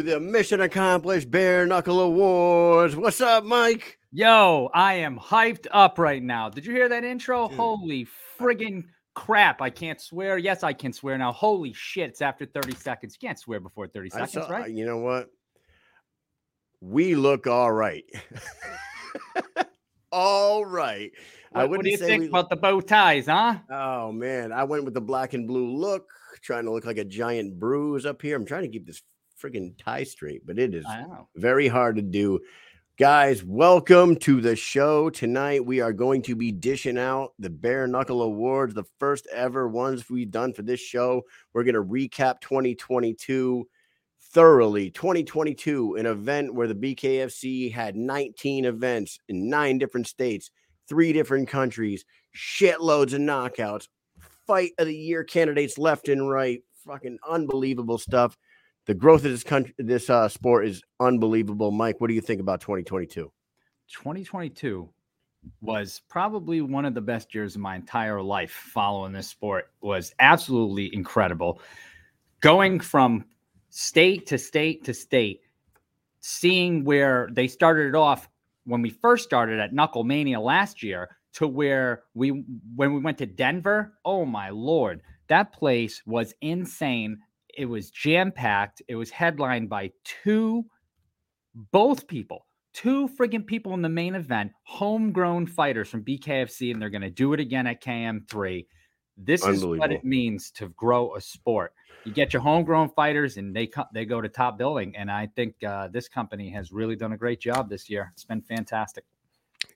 to the Mission Accomplished Bare Knuckle Awards. What's up, Mike? Yo, I am hyped up right now. Did you hear that intro? Dude. Holy friggin' crap. I can't swear. Yes, I can swear now. Holy shit. It's after 30 seconds. You can't swear before 30 seconds, saw- right? You know what? We look all right. all right. I What, what do you say think we- about the bow ties, huh? Oh man, I went with the black and blue look, trying to look like a giant bruise up here. I'm trying to keep this friggin' tie straight, but it is very hard to do. Guys, welcome to the show. Tonight we are going to be dishing out the Bare Knuckle Awards, the first ever ones we've done for this show. We're going to recap 2022 thoroughly. 2022, an event where the BKFC had 19 events in nine different states, three different countries, shitloads of knockouts, fight of the year candidates left and right, fucking unbelievable stuff the growth of this country, this uh, sport is unbelievable. Mike, what do you think about 2022? 2022 was probably one of the best years of my entire life following this sport was absolutely incredible going from state to state to state seeing where they started it off when we first started at knuckle mania last year to where we when we went to denver oh my lord that place was insane it was jam packed it was headlined by two both people two friggin' people in the main event, homegrown fighters from BKFC, and they're going to do it again at KM3. This is what it means to grow a sport. You get your homegrown fighters, and they co- they go to top billing. And I think uh, this company has really done a great job this year. It's been fantastic.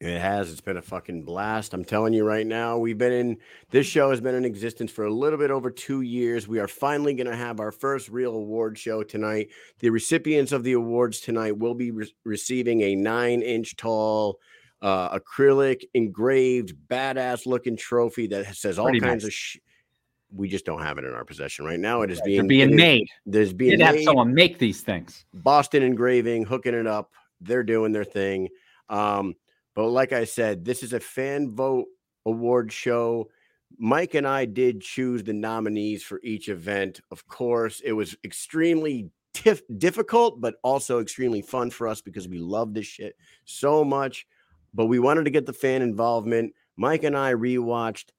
It has. It's been a fucking blast. I'm telling you right now. We've been in this show has been in existence for a little bit over two years. We are finally going to have our first real award show tonight. The recipients of the awards tonight will be re- receiving a nine inch tall, uh, acrylic engraved, badass looking trophy that says all Pretty kinds nice. of. Sh- we just don't have it in our possession right now. It is being being is- made. There's being Did have someone make these things. Boston engraving, hooking it up. They're doing their thing. Um, but like I said, this is a fan vote award show. Mike and I did choose the nominees for each event. Of course, it was extremely tif- difficult, but also extremely fun for us because we love this shit so much. But we wanted to get the fan involvement. Mike and I rewatched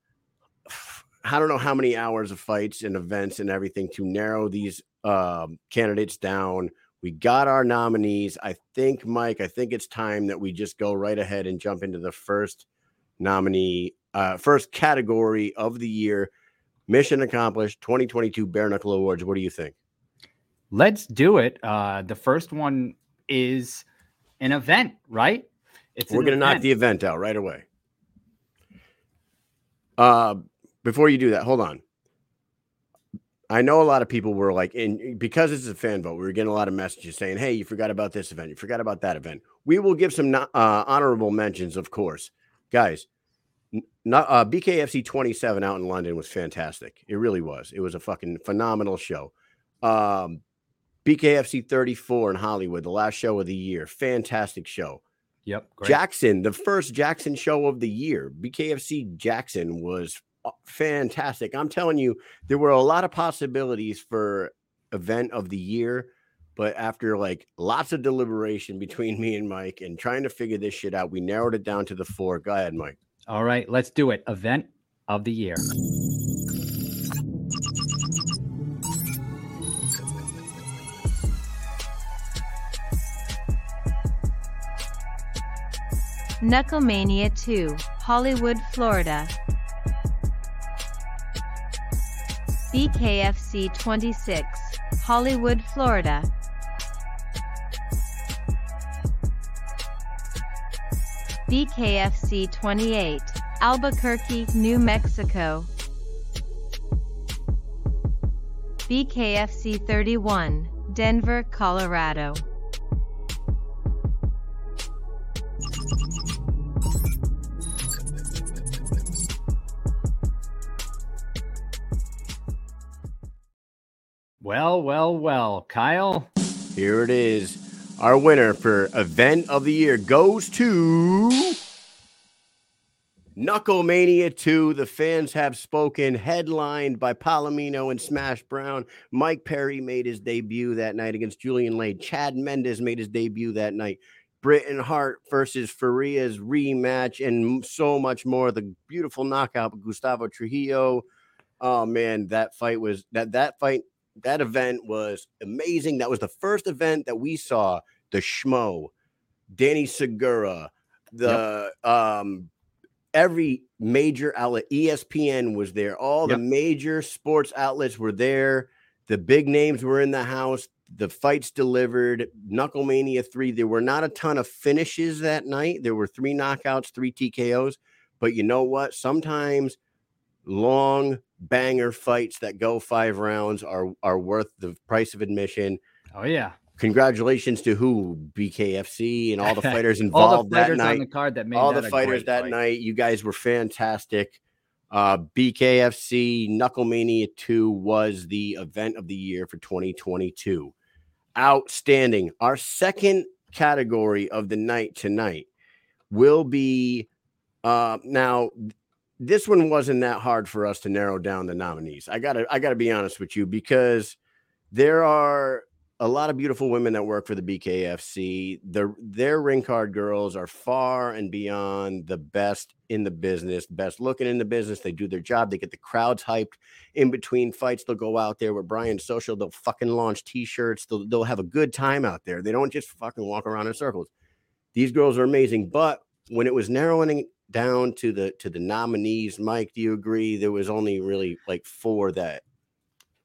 I don't know how many hours of fights and events and everything to narrow these um, candidates down. We got our nominees. I think, Mike, I think it's time that we just go right ahead and jump into the first nominee, uh, first category of the year. Mission accomplished 2022 Bare Knuckle Awards. What do you think? Let's do it. Uh, the first one is an event, right? It's We're going to knock the event out right away. Uh, before you do that, hold on. I know a lot of people were like, in because this is a fan vote, we were getting a lot of messages saying, "Hey, you forgot about this event. You forgot about that event." We will give some uh, honorable mentions, of course, guys. Not, uh, BKFC 27 out in London was fantastic. It really was. It was a fucking phenomenal show. Um, BKFC 34 in Hollywood, the last show of the year, fantastic show. Yep. Great. Jackson, the first Jackson show of the year, BKFC Jackson was fantastic. I'm telling you, there were a lot of possibilities for event of the year, but after like lots of deliberation between me and Mike and trying to figure this shit out, we narrowed it down to the four. Go ahead, Mike. All right, let's do it. Event of the year. Knucklemania 2, Hollywood, Florida. BKFC 26, Hollywood, Florida. BKFC 28, Albuquerque, New Mexico. BKFC 31, Denver, Colorado. Well, well, well, Kyle. Here it is. Our winner for event of the year goes to Knucklemania 2, the fans have spoken, headlined by Palomino and Smash Brown. Mike Perry made his debut that night against Julian Lane. Chad Mendes made his debut that night. Britain Hart versus Faria's rematch, and so much more. The beautiful knockout of Gustavo Trujillo. Oh man, that fight was that that fight that event was amazing. That was the first event that we saw the Schmo, Danny Segura, the yep. um every major outlet, ESPN was there. All yep. the major sports outlets were there. The big names were in the house. The fights delivered. Knucklemania 3. There were not a ton of finishes that night. There were three knockouts, three TKOs. But you know what? Sometimes long banger fights that go five rounds are are worth the price of admission. Oh yeah. Congratulations to who BKFC and all the fighters involved all the fighters that night. On the card that made all the fighters that fight. night. You guys were fantastic. Uh, BKFC Knucklemania 2 was the event of the year for 2022. Outstanding. Our second category of the night tonight will be uh, now this one wasn't that hard for us to narrow down the nominees. I gotta I gotta be honest with you because there are a lot of beautiful women that work for the BKFC. Their their ring card girls are far and beyond the best in the business, best looking in the business. They do their job. They get the crowds hyped in between fights. They'll go out there with Brian Social. They'll fucking launch t-shirts. They'll they'll have a good time out there. They don't just fucking walk around in circles. These girls are amazing. But when it was narrowing down to the to the nominees, Mike, do you agree there was only really like four that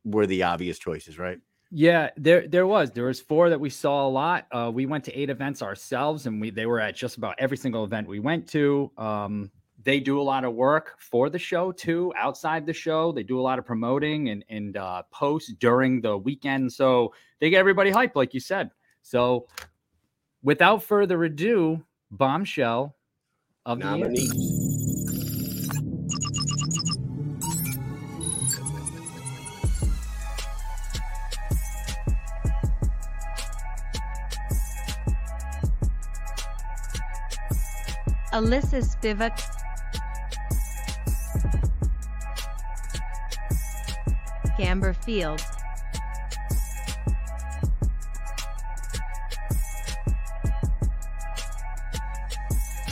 were the obvious choices, right? Yeah, there there was there was four that we saw a lot. Uh, we went to eight events ourselves, and we they were at just about every single event we went to. Um, they do a lot of work for the show too, outside the show. They do a lot of promoting and and uh, posts during the weekend, so they get everybody hyped, like you said. So, without further ado, bombshell of Nominee. the year. Alyssa Spivak Amber Fields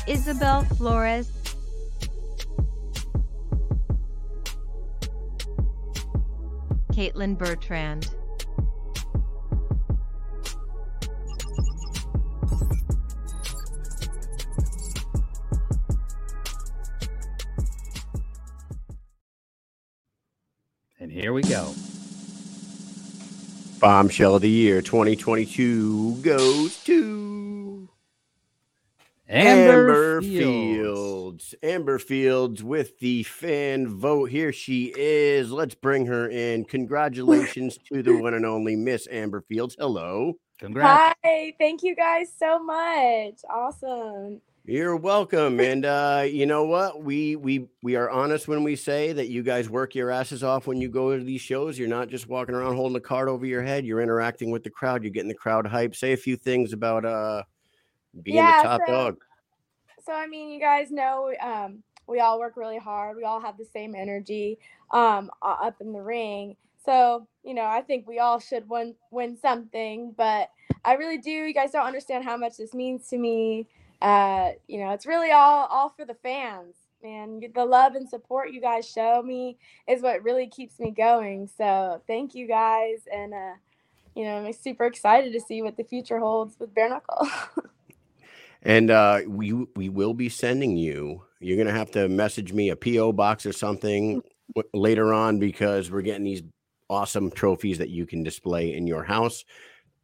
Isabel Flores Caitlin Bertrand And Here we go. Bombshell of the year 2022 goes to Amber, Amber Fields. Fields. Amber Fields with the fan vote. Here she is. Let's bring her in. Congratulations to the one and only Miss Amber Fields. Hello. Congrats. Hi. Thank you guys so much. Awesome. You're welcome. And uh, you know what? We we we are honest when we say that you guys work your asses off when you go to these shows. You're not just walking around holding a card over your head. You're interacting with the crowd. You're getting the crowd hype. Say a few things about uh being yeah, the top so, dog. So I mean, you guys know um we all work really hard. We all have the same energy um up in the ring. So, you know, I think we all should win win something, but I really do. You guys don't understand how much this means to me uh, you know, it's really all all for the fans, man. The love and support you guys show me is what really keeps me going. So thank you guys, and uh, you know, I'm super excited to see what the future holds with bare knuckle. and uh, we we will be sending you. You're gonna have to message me a PO box or something later on because we're getting these awesome trophies that you can display in your house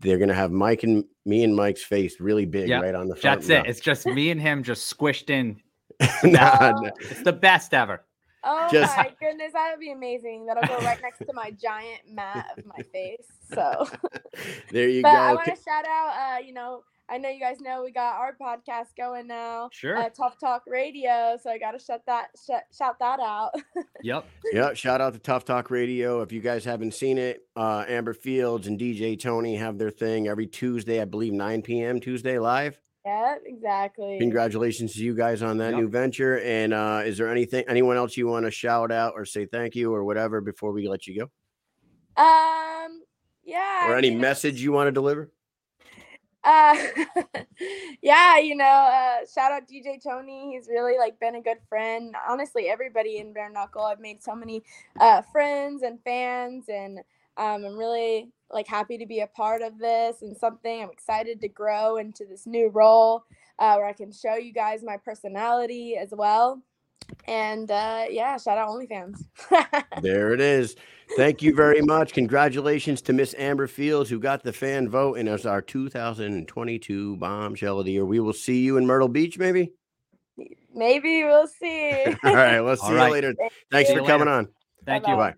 they're gonna have Mike and me and Mike's face really big yep. right on the front. That's it. It's just me and him just squished in. nah, oh. It's the best ever. Oh just... my goodness, that would be amazing. That'll go right next to my giant mat of my face. So there you but go. I want to shout out, uh, you know, I know you guys know we got our podcast going now. Sure. Uh, Tough Talk Radio. So I got to shut that sh- shout that out. yep. Yep. Shout out to Tough Talk Radio. If you guys haven't seen it, uh, Amber Fields and DJ Tony have their thing every Tuesday, I believe 9 p.m. Tuesday live. Yeah, exactly. Congratulations to you guys on that Yep. new venture. And uh, is there anything, anyone else you want to shout out or say thank you or whatever before we let you go? Um, yeah. Or I any mean, message you want to deliver? Uh, yeah, you know, uh, shout out DJ Tony. He's really like been a good friend. Honestly, everybody in Bare Knuckle, I've made so many uh, friends and fans, and um, I'm really like happy to be a part of this and something. I'm excited to grow into this new role uh, where I can show you guys my personality as well. And uh, yeah, shout out OnlyFans. There it is. Thank you very much. Congratulations to Miss Amber Fields, who got the fan vote and is our 2022 bombshell of the year. We will see you in Myrtle Beach, maybe. Maybe we'll see. All right. We'll see All you right. later. Thank Thanks you. for coming on. Thank you. Bye-bye. Bye.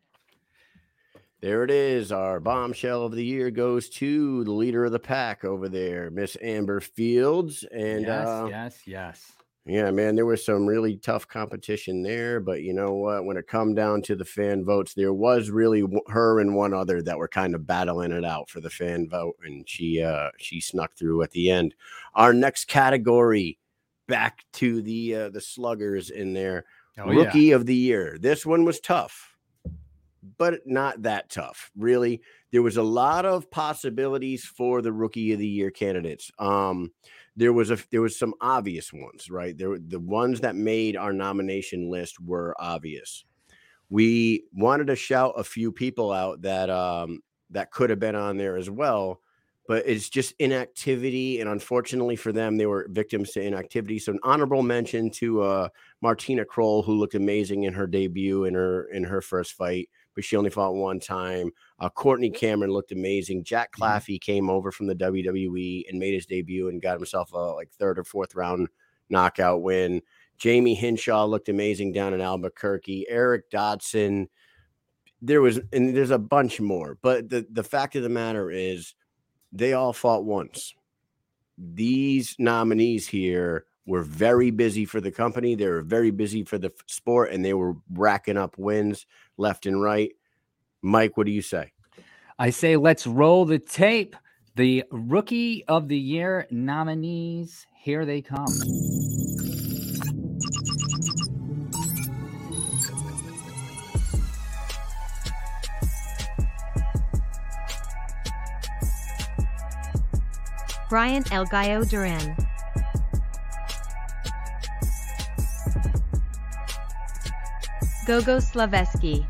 There it is. Our bombshell of the year goes to the leader of the pack over there, Miss Amber Fields. And yes, uh, yes, yes. Yeah, man, there was some really tough competition there. But you know what? When it come down to the fan votes, there was really her and one other that were kind of battling it out for the fan vote, and she uh she snuck through at the end. Our next category, back to the uh, the sluggers in there Oh, yeah. rookie of the year. This one was tough, but not that tough. Really, there was a lot of possibilities for the rookie of the year candidates. Um, there was a there was some obvious ones, right? There the ones that made our nomination list were obvious. We wanted to shout a few people out that um that could have been on there as well, but it's just inactivity, and unfortunately for them, they were victims to inactivity. So an honorable mention to uh Martina Kroll, who looked amazing in her debut in her in her first fight, but she only fought one time. Uh, Courtney Cameron looked amazing. Jack Mhm. Claffey came over from the WWE and made his debut and got himself a like third or fourth round knockout win. Jamie Hinshaw looked amazing down in Albuquerque. Eric Dodson. There was and there's a bunch more, but the the fact of the matter is, they all fought once these nominees here were very busy for the company. They were very busy for the sport and they were racking up wins left and right. Mike, what do you say? I say let's roll the tape. The rookie of the year nominees, here they come. Brian El Gallo Duran. Gogo Slaveski.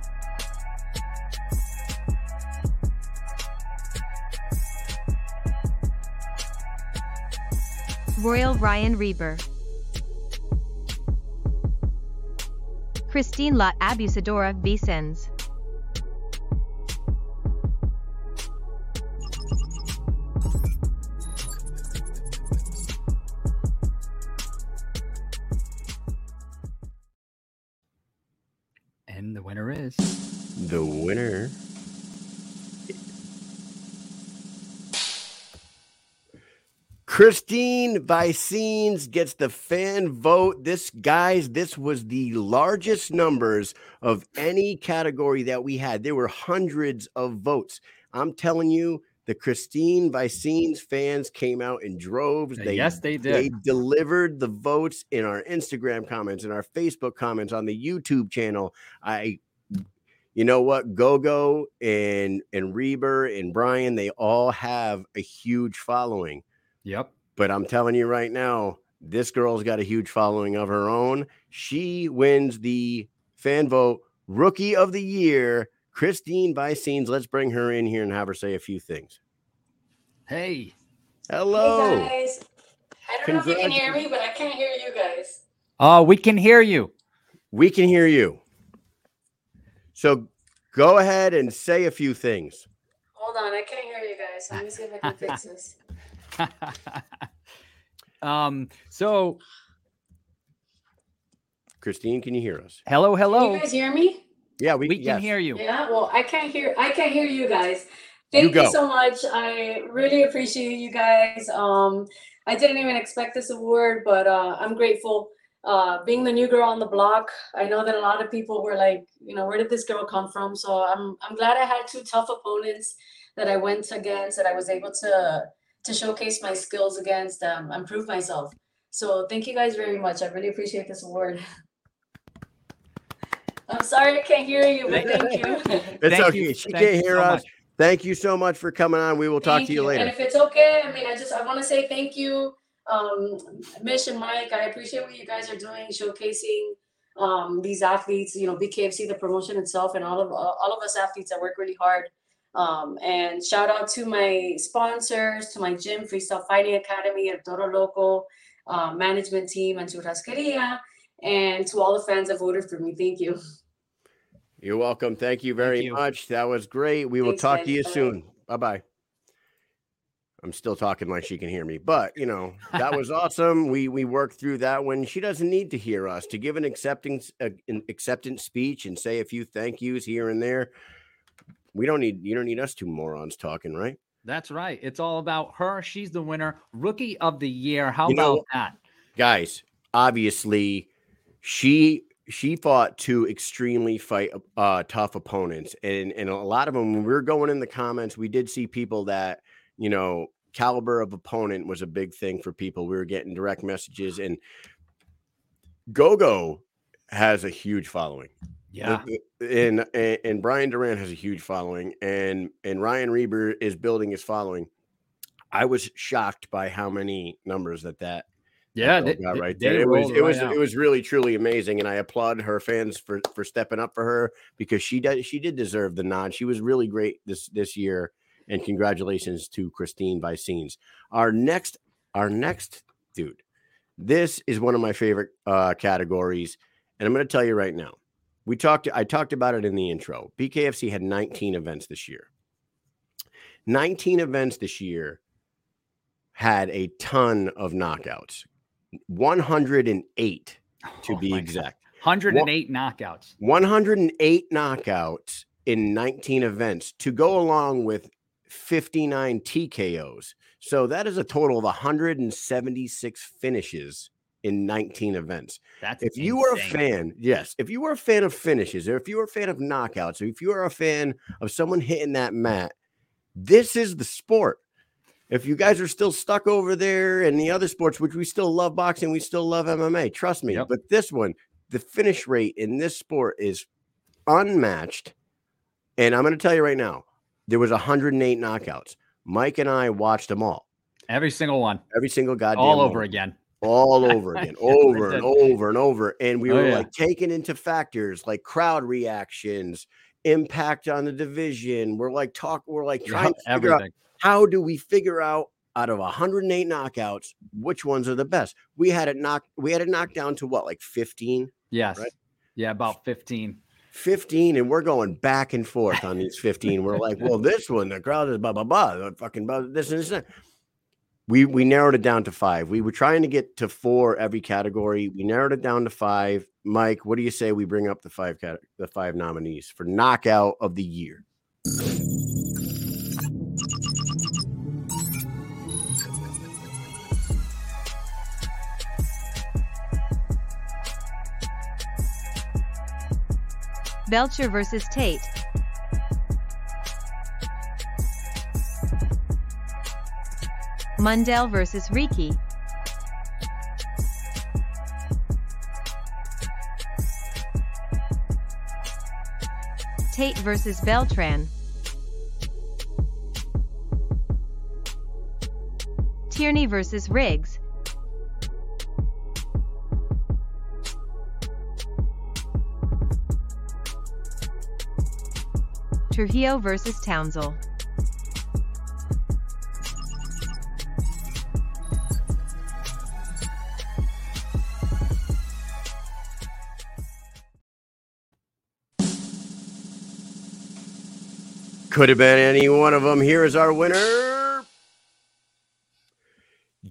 Royal Ryan Reber. Christine La Abusadora Vicens. Christine Vicens gets the fan vote. This, guys, this was the largest numbers of any category that we had. There were hundreds of votes. I'm telling you, the Christine Vicens fans came out in droves. They yes, they did. they delivered the votes in our Instagram comments in our Facebook comments on the YouTube channel. I you know what? Gogo and and Reber and Brian, they all have a huge following. Yep. But I'm telling you right now, this girl's got a huge following of her own. She wins the fan vote rookie of the year. Christine Vicens. Let's bring her in here and have her say a few things. Hey, Hello. Hey guys. I don't know if you can hear me, but I can't hear you guys. oh, we can hear you. We can hear you. So go ahead and say a few things. Hold on, I can't hear you guys. Let me see if I can fix this. um. So, Christine, can you hear us? hello, hello. Can hello. you guys hear me? Yeah, we, We can yes. hear you. Yeah. Well, I can't hear. I can't hear you guys. Thank you, go. so much. I really appreciate you guys. Um, I didn't even expect this award, but uh, I'm grateful. Uh, being the new girl on the block, I know that a lot of people were like, you know, where did this girl come from? So I'm I'm glad I had two tough opponents that I went against that I was able to to showcase my skills against um, improve myself. So thank you guys very much. I really appreciate this award. I'm sorry I can't hear you, but thank you. It's Thank okay. you. She Thank can't you hear so us. much. Thank you so much for coming on. We will talk Thank to you And later. if it's okay, I mean, I just I want to say thank you, um, Mish and Mike. I appreciate what you guys are doing, showcasing um, these athletes. You know, BKFC, the promotion itself, and all of all of us athletes that work really hard. Um, and shout out to my sponsors, to my gym, Freestyle Fighting Academy, El Toro Loco, uh, management team, and Churrasqueria, and to all the fans that voted for me. Thank you. You're welcome. Thank you very you. much. That was great. We will talk guys. to you Bye. soon. Bye bye. I'm still talking like she can hear me, but you know that was awesome. We we worked through that when she doesn't need to hear us to give an acceptance uh, an acceptance speech and say a few thank yous here and there. We don't need you don't need us two morons talking, right? That's right. It's all about her. She's the winner. Rookie of the year. How You know- about that? guys obviously she she fought two extremely fight uh tough opponents and and a lot of them when we were going in the comments we did see people that you know caliber of opponent was a big thing for people we were getting direct messages and gogo has a huge following Yeah. and, and and Brian Duran has a huge following, and and Ryan Reber is building his following. I was shocked by how many numbers that that Yeah. they- got right they there. It was it was out. it was really truly amazing, and I applaud her fans for for stepping up for her because she did she did deserve the nod. She was really great this this year, and congratulations to Christine Vicens. Our next our next dude, this is one of my favorite uh, categories, and I'm going to tell you right now. We talked. I talked about it in the intro. BKFC had 19 events this year. 19 events this year had a ton of knockouts. 108 to Oh be my God. exact. 108 knockouts. 108 knockouts in 19 events to go along with 59 TKOs. So that is a total of 176 finishes in 19 events. That's If you are a fan, yes, if you are a fan of finishes, or if you are a fan of knockouts, or if you are a fan of someone hitting that mat, this is the sport. If you guys are still stuck over there in the other sports, which we still love boxing, we still love MMA, trust me. Yep. But this one, the finish rate in this sport is unmatched. And I'm going to tell you right now, there was 108 knockouts. Mike and I watched them all, every single one, every single goddamn all over them again. All over again, over and over and over. And we Oh, were yeah. like taking into factors like crowd reactions, impact on the division. We're like talk, we're like trying to figure out everything. how do we figure out out of 108 knockouts which ones are the best. We had it knocked, we had it knocked down to what, like 15? Yes. right? Yeah, about 15. 15 and we're going back and forth on these 15 we're like well this one the crowd is blah blah blah fucking blah, this and this and that. We we narrowed it down to five. We were trying to get to four every category. We narrowed it down to five. Mike what do you say we bring up the five cat the five nominees for knockout of the year? Belcher versus Tate. Mundell versus Ricchi. Tate versus Beltran. Tierney versus Riggs. Trujillo versus Townsell. Could have been any one of them. Here is our winner.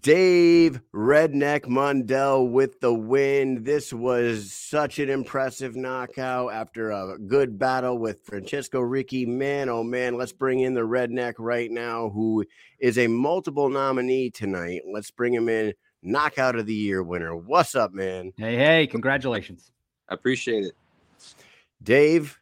Dave Redneck Mundell with the win. This was such an impressive knockout after a good battle with Francesco Ricchi. Man, oh man, let's bring in the Redneck right now, who is a multiple nominee tonight. Let's bring him in. Knockout of the year winner. What's up, man? Hey, hey, congratulations. I appreciate it. Dave,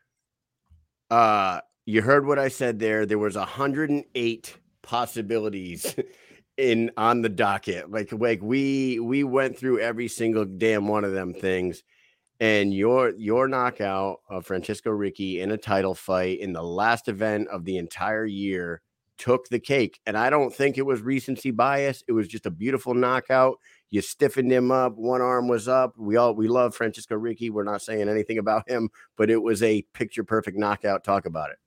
uh, you heard what I said there. There was 108 possibilities in on the docket. Like like we we went through every single damn one of them things. And your your knockout of Francisco Ricchi in a title fight in the last event of the entire year took the cake. And I don't think it was recency bias. It was just a beautiful knockout. You stiffened him up. One arm was up. We all we love Francisco Ricchi. We're not saying anything about him, but it was a picture perfect knockout. Talk about it.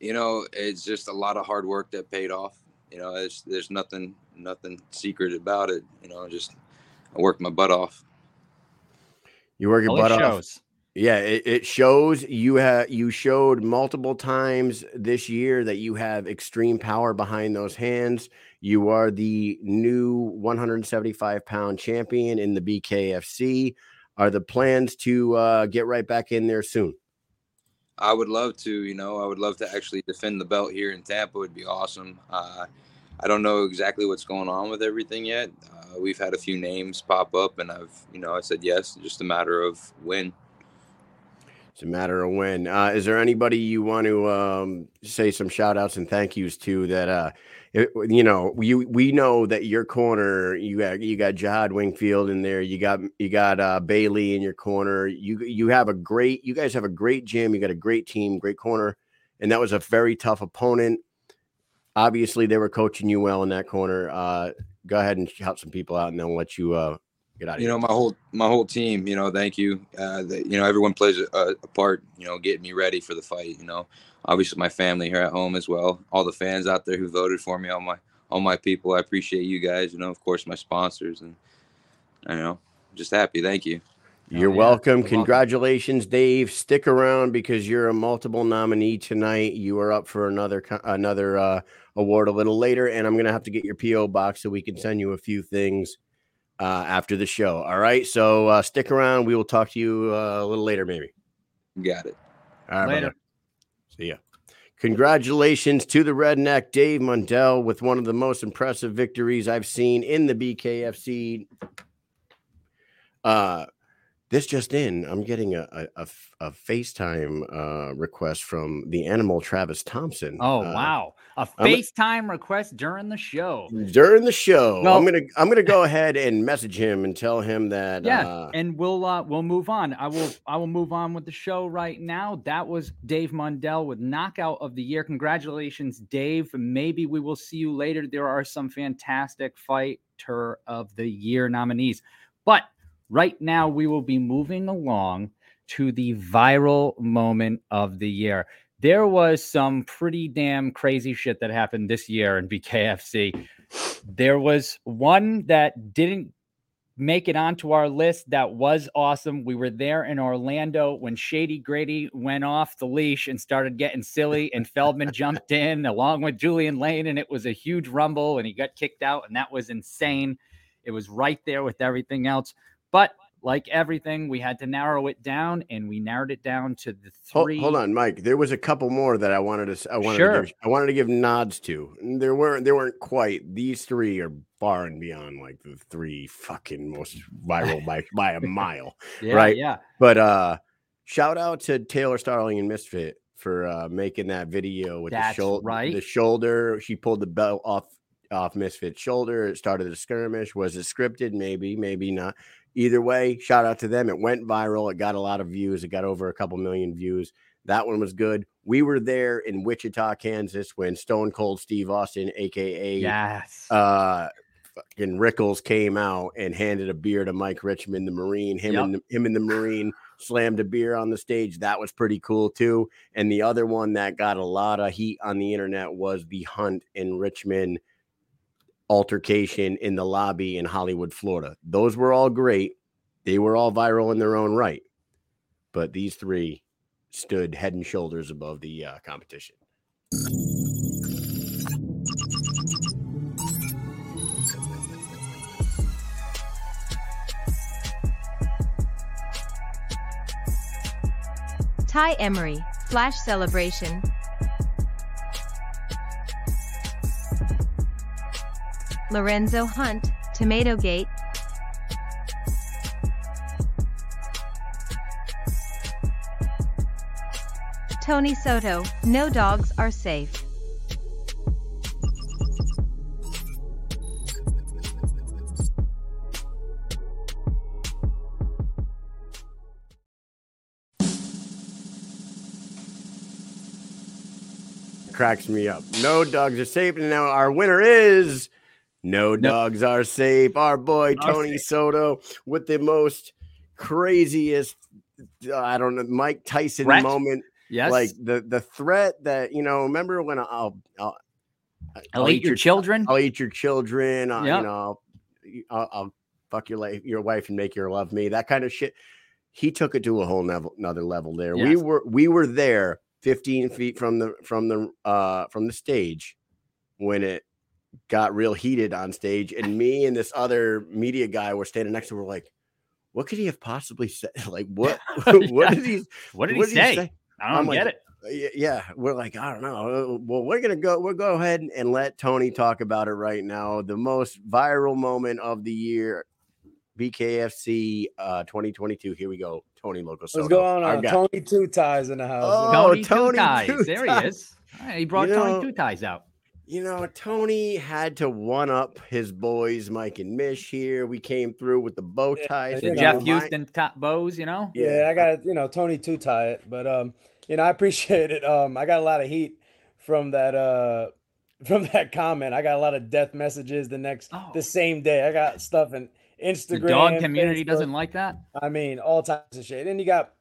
You know, it's just a lot of hard work that paid off. You know, it's, there's nothing nothing secret about it. You know, just I worked my butt off. You work your Well, it butt off. shows. Yeah, it, it shows you have you showed multiple times this year that you have extreme power behind those hands. You are the new 175 pound champion in the BKFC. Are the plans to uh, get right back in there soon? I would love to, you know, I would love to actually defend the belt here in Tampa. Would be awesome. Uh, I don't know exactly what's going on with everything yet. Uh, we've had a few names pop up, and I've, you know, I said yes. Just a matter of when. It's a matter of when. Uh, is there anybody you want to um, say some shout outs and thank yous to that? It, you know, we we know that your corner, you got you got Jihad Wingfield in there. You got you got uh, Bailey in your corner. You you have a great. You guys have a great gym. You got a great team, great corner, and that was a very tough opponent. Obviously, they were coaching you well in that corner. Uh, go ahead and shout some people out, and then let you uh, get out of You here. know, my whole my whole team. You know, thank you. Uh, the, you know, everyone plays a, a part. You know, getting me ready for the fight. You know, obviously my family here at home as well. All the fans out there who voted for me. All my all my people. I appreciate you guys. You know, of course, my sponsors, and I know, just happy. Thank you. You're yeah. welcome. You're welcome. Congratulations, Dave. Stick around because you're a multiple nominee tonight. You are up for another another uh, award a little later, and I'm gonna have to get your PO box so we can send you a few things uh, after the show. All right. So uh, stick around. We will talk to you uh, a little later, maybe. Got it. All right. Later. See ya. Congratulations to the redneck Dave Mundell with one of the most impressive victories I've seen in the BKFC. Uh, this just in, I'm getting a a, a FaceTime uh, request from the animal Travis Thompson. Oh uh, wow, a I'm a- FaceTime request during the show. During the show, Well- I'm gonna I'm gonna go ahead and message him and tell him that. Yeah, uh, and we'll uh we'll move on. I will I will move on with the show right now. That was Dave Mundell with knockout of the year. Congratulations, Dave. Maybe we will see you later. There are some fantastic fighter of the year nominees. But right now we will be moving along to the viral moment of the year. There was some pretty damn crazy shit that happened this year in BKFC. There was one that didn't make it onto our list that was awesome. We were there in Orlando when Shady Grady went off the leash and started getting silly, and Feldman jumped in along with Julian Lane, and it was a huge rumble, and he got kicked out, and that was insane. It was right there with everything else. But like everything, we had to narrow it down, and we narrowed it down to the three. hold on, Mike. There was a couple more that I wanted to. I wanted Sure. to give, I wanted to give nods to. There weren't. There weren't quite. These three are far and beyond like the three fucking most viral by by a mile. Yeah, right. Yeah. But uh, shout out to Taylor Starling and Misfit for uh making that video with That's the shoulder. right. The shoulder. She pulled the belt off off Misfit's shoulder. It started a skirmish. Was it scripted? Maybe. Maybe not. Either way, shout out to them. It went viral. It got a lot of views. It got over a couple million views. That one was good. We were there in Wichita, Kansas when Stone Cold Steve Austin, aka Yes. uh fucking Rickles came out and handed a beer to Mike Richman, the Marine. Him Yep. and the, him and the Marine slammed a beer on the stage. That was pretty cool too. And the other one that got a lot of heat on the internet was the Hunt in Richman altercation in the lobby in Hollywood, Florida. Those were all great. They were all viral in their own right. But these three stood head and shoulders above the uh, competition. Ty Emery, Flash Celebration. Lorenzo Hunt, Tomato Gate. Tony Soto, no dogs are safe. cracks me up. No dogs are safe. And now our winner is no dogs are safe. Our boy Are Tony safe. Soto with the most craziest, I don't know, Mike Tyson Threat? moment. Yes. Like the the threat that you know. Remember when I'll I'll, I'll eat your children. I'll eat your children. Uh, Yep. You know, I'll, I'll, I'll fuck your life, your wife, and make her love me. That kind of shit. He took it to a whole level, another level. There, we were we were there, fifteen feet from the from the uh from the stage, when it got real heated on stage, and me and this other media guy were standing next to. We're like, what could he have possibly said? Like what? what did he? what did what he say? I don't I'm like, get it. Yeah we're like i don't know Uh, well we're gonna go we'll go ahead and let tony talk about it right now the most viral moment of the year bkfc uh 2022 here we go tony loco What's going on? Tony Two Ties in the house. Oh, Tony, Tony Two Ties. Two There Ties. he is. All right, he brought You Tony know- Two Ties out. You know tony had to one up his boys mike and mish here we came through with the bow Yeah, ties you you The know, know, Jeff my- Houston top bows, you know? yeah, I got you know Tony Two Tie it, but um, you know I appreciate it. Um, I got a lot of heat from that uh from that comment. I got a lot of death messages the next Oh. the same day. I got stuff in Instagram. The dog community Facebook. doesn't like that. I mean, all types of shit. And you got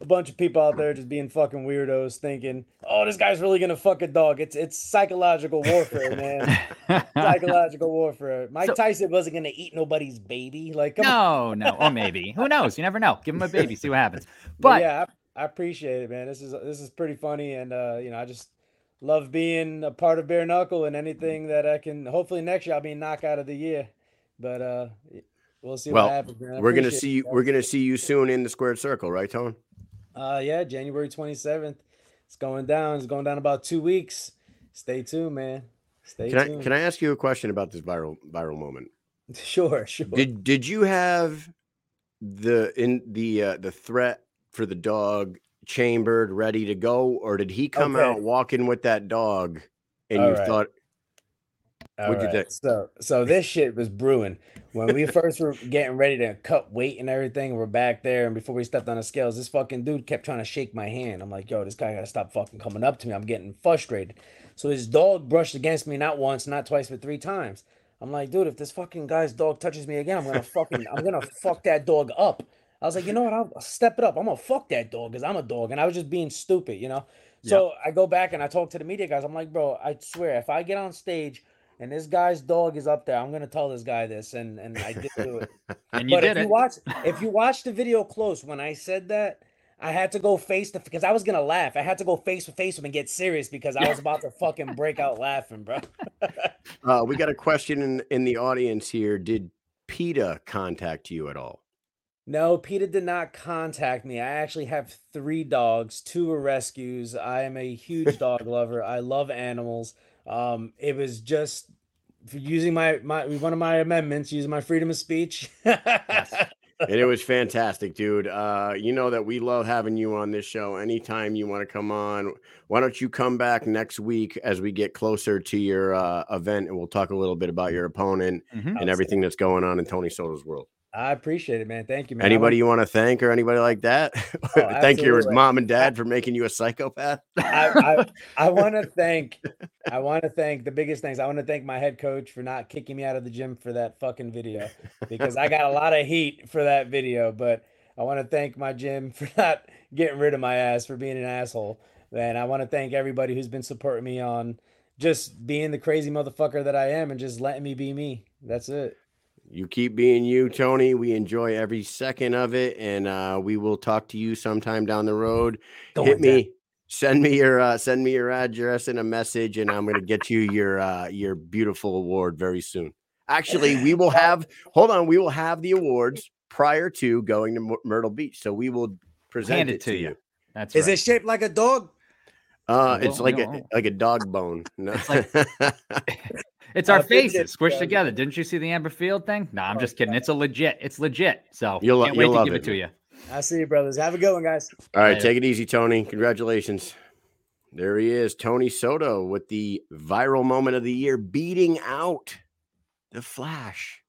a bunch of people out there just being fucking weirdos, thinking, "Oh, this guy's really gonna fuck a dog." It's it's psychological warfare, man. psychological warfare. Mike So- Tyson wasn't gonna eat nobody's baby. Like, come on. no, no, or maybe. Who knows? You never know. Give him a baby, see what happens. But, But yeah, I, I appreciate it, man. This is this is pretty funny, and uh, you know, I just love being a part of Bare Knuckle and anything that I can. Hopefully next year I'll be knockout of the year, but uh, we'll see Well, what happens. Man. We're gonna see you we're gonna see you soon in the squared circle right tone Uh, yeah, January twenty seventh. It's going down. It's going down about two weeks. Stay tuned, man. Stay can i can i ask you a question about this viral viral moment Sure, sure. Did did you have the in the uh, the threat for the dog chambered, ready to go, or did he come Okay. out walking with that dog and All you right. thought All what'd you think? So, so this shit was brewing when we first were getting ready to cut weight and everything. We're back there, and before we stepped on the scales, this fucking dude kept trying to shake my hand. I'm like, yo, this guy gotta stop fucking coming up to me. I'm getting frustrated. So his dog brushed against me not once, not twice, but three times. I'm like, dude, if this fucking guy's dog touches me again, I'm gonna fucking, I'm gonna fuck that dog up. I was like, you know what? I'll step it up. I'm gonna fuck that dog because I'm a dog, and I was just being stupid, you know. So I go back and I talk to the media guys. I'm like, bro, I swear, if I get on stage and this guy's dog is up there, I'm gonna tell this guy this, and and I did do it. and you but did if it. you watch, if you watch the video close, when I said that, I had to go face to because I was gonna laugh. I had to go face to face with him and get serious because I was about to fucking break out laughing, bro. Uh, we got a question in in the audience here. Did PETA contact you at all? No, PETA did not contact me. I actually have three dogs. Two are rescues. I am a huge dog lover. I love animals. Um, it was just for using my my one of my amendments, using my freedom of speech. and it was fantastic, dude. Uh, you know that we love having you on this show. Anytime you want to come on, why don't you come back next week as we get closer to your uh, event, and we'll talk a little bit about your opponent Mhm. and everything that's going on in Tony Soto's world. I appreciate it, man. Thank you, man. Anybody you want to thank or anybody like that? Oh, thank your mom and dad for making you a psychopath. I, I, I want to thank I want to thank the biggest things. I want to thank my head coach for not kicking me out of the gym for that fucking video because I got a lot of heat for that video. But I want to thank my gym for not getting rid of my ass for being an asshole. And I want to thank everybody who's been supporting me on just being the crazy motherfucker that I am and just letting me be me. That's it. You keep being you, Tony. We enjoy every second of it, and uh, we will talk to you sometime down the road. Going Hit down. me, send me your uh, send me your address and a message, and I'm gonna get you your uh, your beautiful award very soon. Actually, we will have. Hold on, we will have the awards prior to going to Myrtle Beach, so we will present Hand it, it to you. That's Is right. it shaped like a dog? Uh, Oh, it's like no. a like a dog bone. No. It's our Uh, fidget faces squished spinner. together. Didn't you see the Amber Field thing? No, I'm just kidding. It's a legit. It's legit. So You'll lo- can't wait you'll to love give it, it to you. I see you, brothers. Have a good one, guys. All right, Later. take it easy, Tony. Congratulations. There he is, Tony Soto, with the viral moment of the year, beating out the Flash.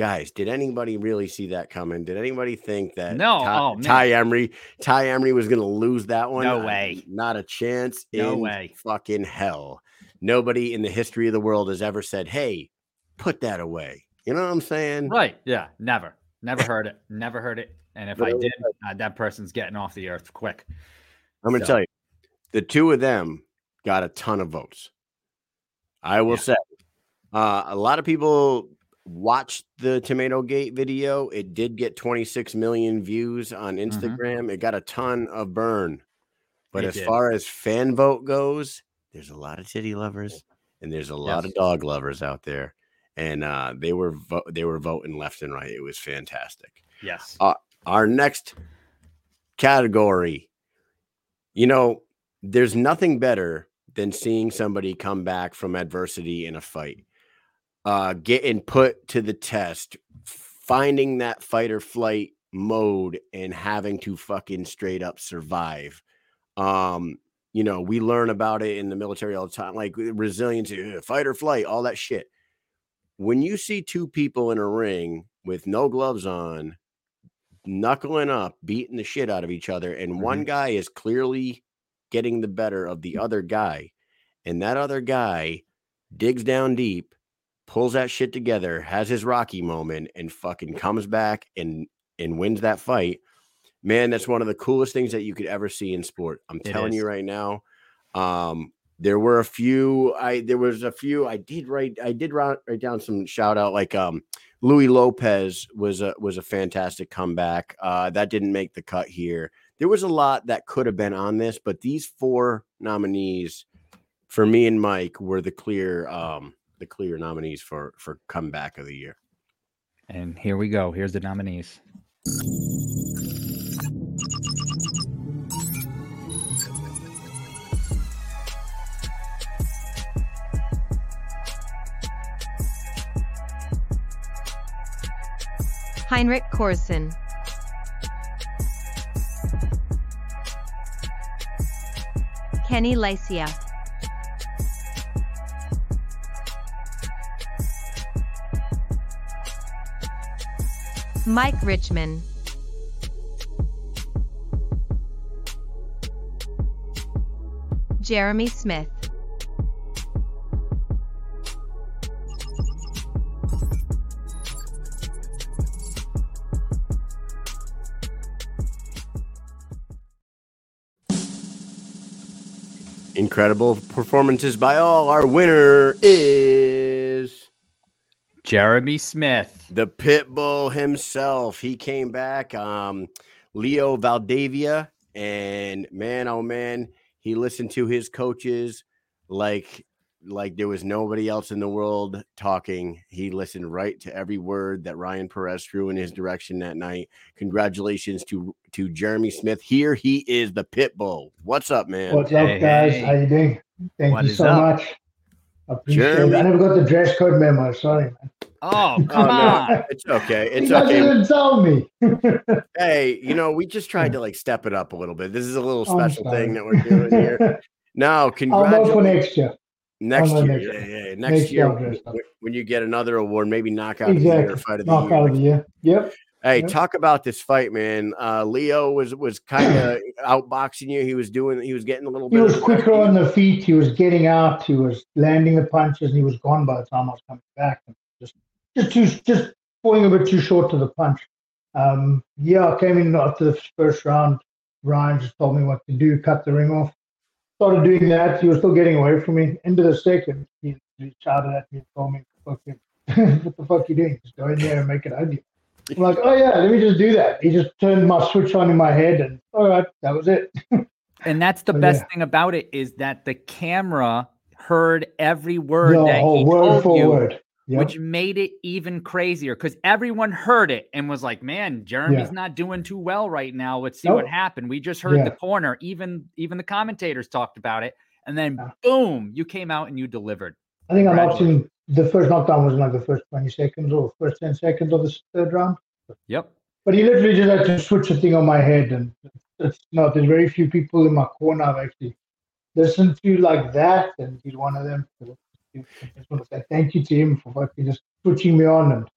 Guys, did anybody really see that coming? Did anybody think that No, Ty, oh. Ty Emery, Ty Emery was going to lose that one? No way. Not a chance. No in way. Fucking hell. Nobody in the history of the world has ever said, "Hey, put that away." You know what I'm saying? Right. Yeah. Never. Never heard it. Never heard it. And if But I did, uh, that person's getting off the earth quick. I'm going to So- tell you, the two of them got a ton of votes. I will Yeah. say, uh, a lot of people watched the Tomato Gate video. It did get 26 million views on Instagram. It got a ton of burn. But It as did. far as fan vote goes, there's a lot of titty lovers and there's a lot Yes. of dog lovers out there. And uh, they were vo- they were voting left and right. It was fantastic Yes. Uh, our next category you know there's nothing better than seeing somebody come back from adversity in a fight uh getting put to the test finding that fight or flight mode and having to fucking straight up survive. Um you know we learn about it in the military all the time like resiliency uh, fight or flight all that shit. When you see two people in a ring with no gloves on knuckling up, beating the shit out of each other, and one guy is clearly getting the better of the other guy, and that other guy digs down deep, pulls that shit together, has his Rocky moment, and fucking comes back and and wins that fight. Man, that's one of the coolest things that you could ever see in sport. I'm It telling is. you right now. Um, there were a few. I there was a few. I did write. I did write, write down some shout out like um Louis Lopez was a was a fantastic comeback. Uh, that didn't make the cut here. There was a lot that could have been on this, but these four nominees for me and Mike were the clear um the clear nominees for for comeback of the year. And here we go. Here's the nominees. Heinrich Korsen, Kenny Lycia, Mike Richman, Jeremy Smith, Incredible performances by all. Our winner is Jeremy Smith. the pit bull himself. He came back, um, Leo Valdavia, and man, oh man, he listened to his coaches like like there was nobody else in the world talking. He listened right to every word that Ryan Perez threw in his direction that night. Congratulations to to Jeremy Smith. Here he is, the pit bull. What's up, man? What's Hey, up, guys? hey. How you doing? Thank What you so up? much. Appreciate Jeremy. it. I never got the dress code memo. Sorry, man. Oh, Oh, come no, on. it's okay. It's you guys okay. didn't tell me. Hey, you know, we just tried to like step it up a little bit. This is a little special thing that we're doing here. No, I'll vote for congratulations. next year. Next year, yeah, next yeah, yeah. Next, Next year, year when, when you get another award, maybe knockout of the year, or fight of the Knockout year. of the year. Yep. Hey, talk about this fight, man. Uh, Leo was was kind of outboxing you. He was doing. He was getting a little He bit. was quicker on the feet. He was getting out. He was landing the punches, and he was gone by the time I was coming back. Just, just too, just falling a bit too short to the punch. Um, yeah, I came in after the first round. Ryan just told me what to do, cut the ring off. Started doing that. He was still getting away from me. Into the second, he, he shouted at me and told me, "Fuck what the fuck are you doing? Just go in there and make it ugly." I'm like, "Oh yeah, let me just do that." He just turned my switch on in my head, and all right, that was it. And that's the Oh, best yeah. thing about it is that the camera heard every word that he word told you, word. Yep. which made it even crazier because everyone heard it and was like, "Man, Jeremy's not doing too well right now. Let's see what happened." We just heard the corner. Even even the commentators talked about it, and then Yeah. boom, you came out and you delivered. I think I'm him. The first knockdown was like the first 20 seconds or first 10 seconds of the third round. Yep. But he literally just had to switch the thing on my head. And it's not, there's very few people in my corner I've actually listened to like that. And he's one of them. So I just want to say thank you to him for fucking just switching me on and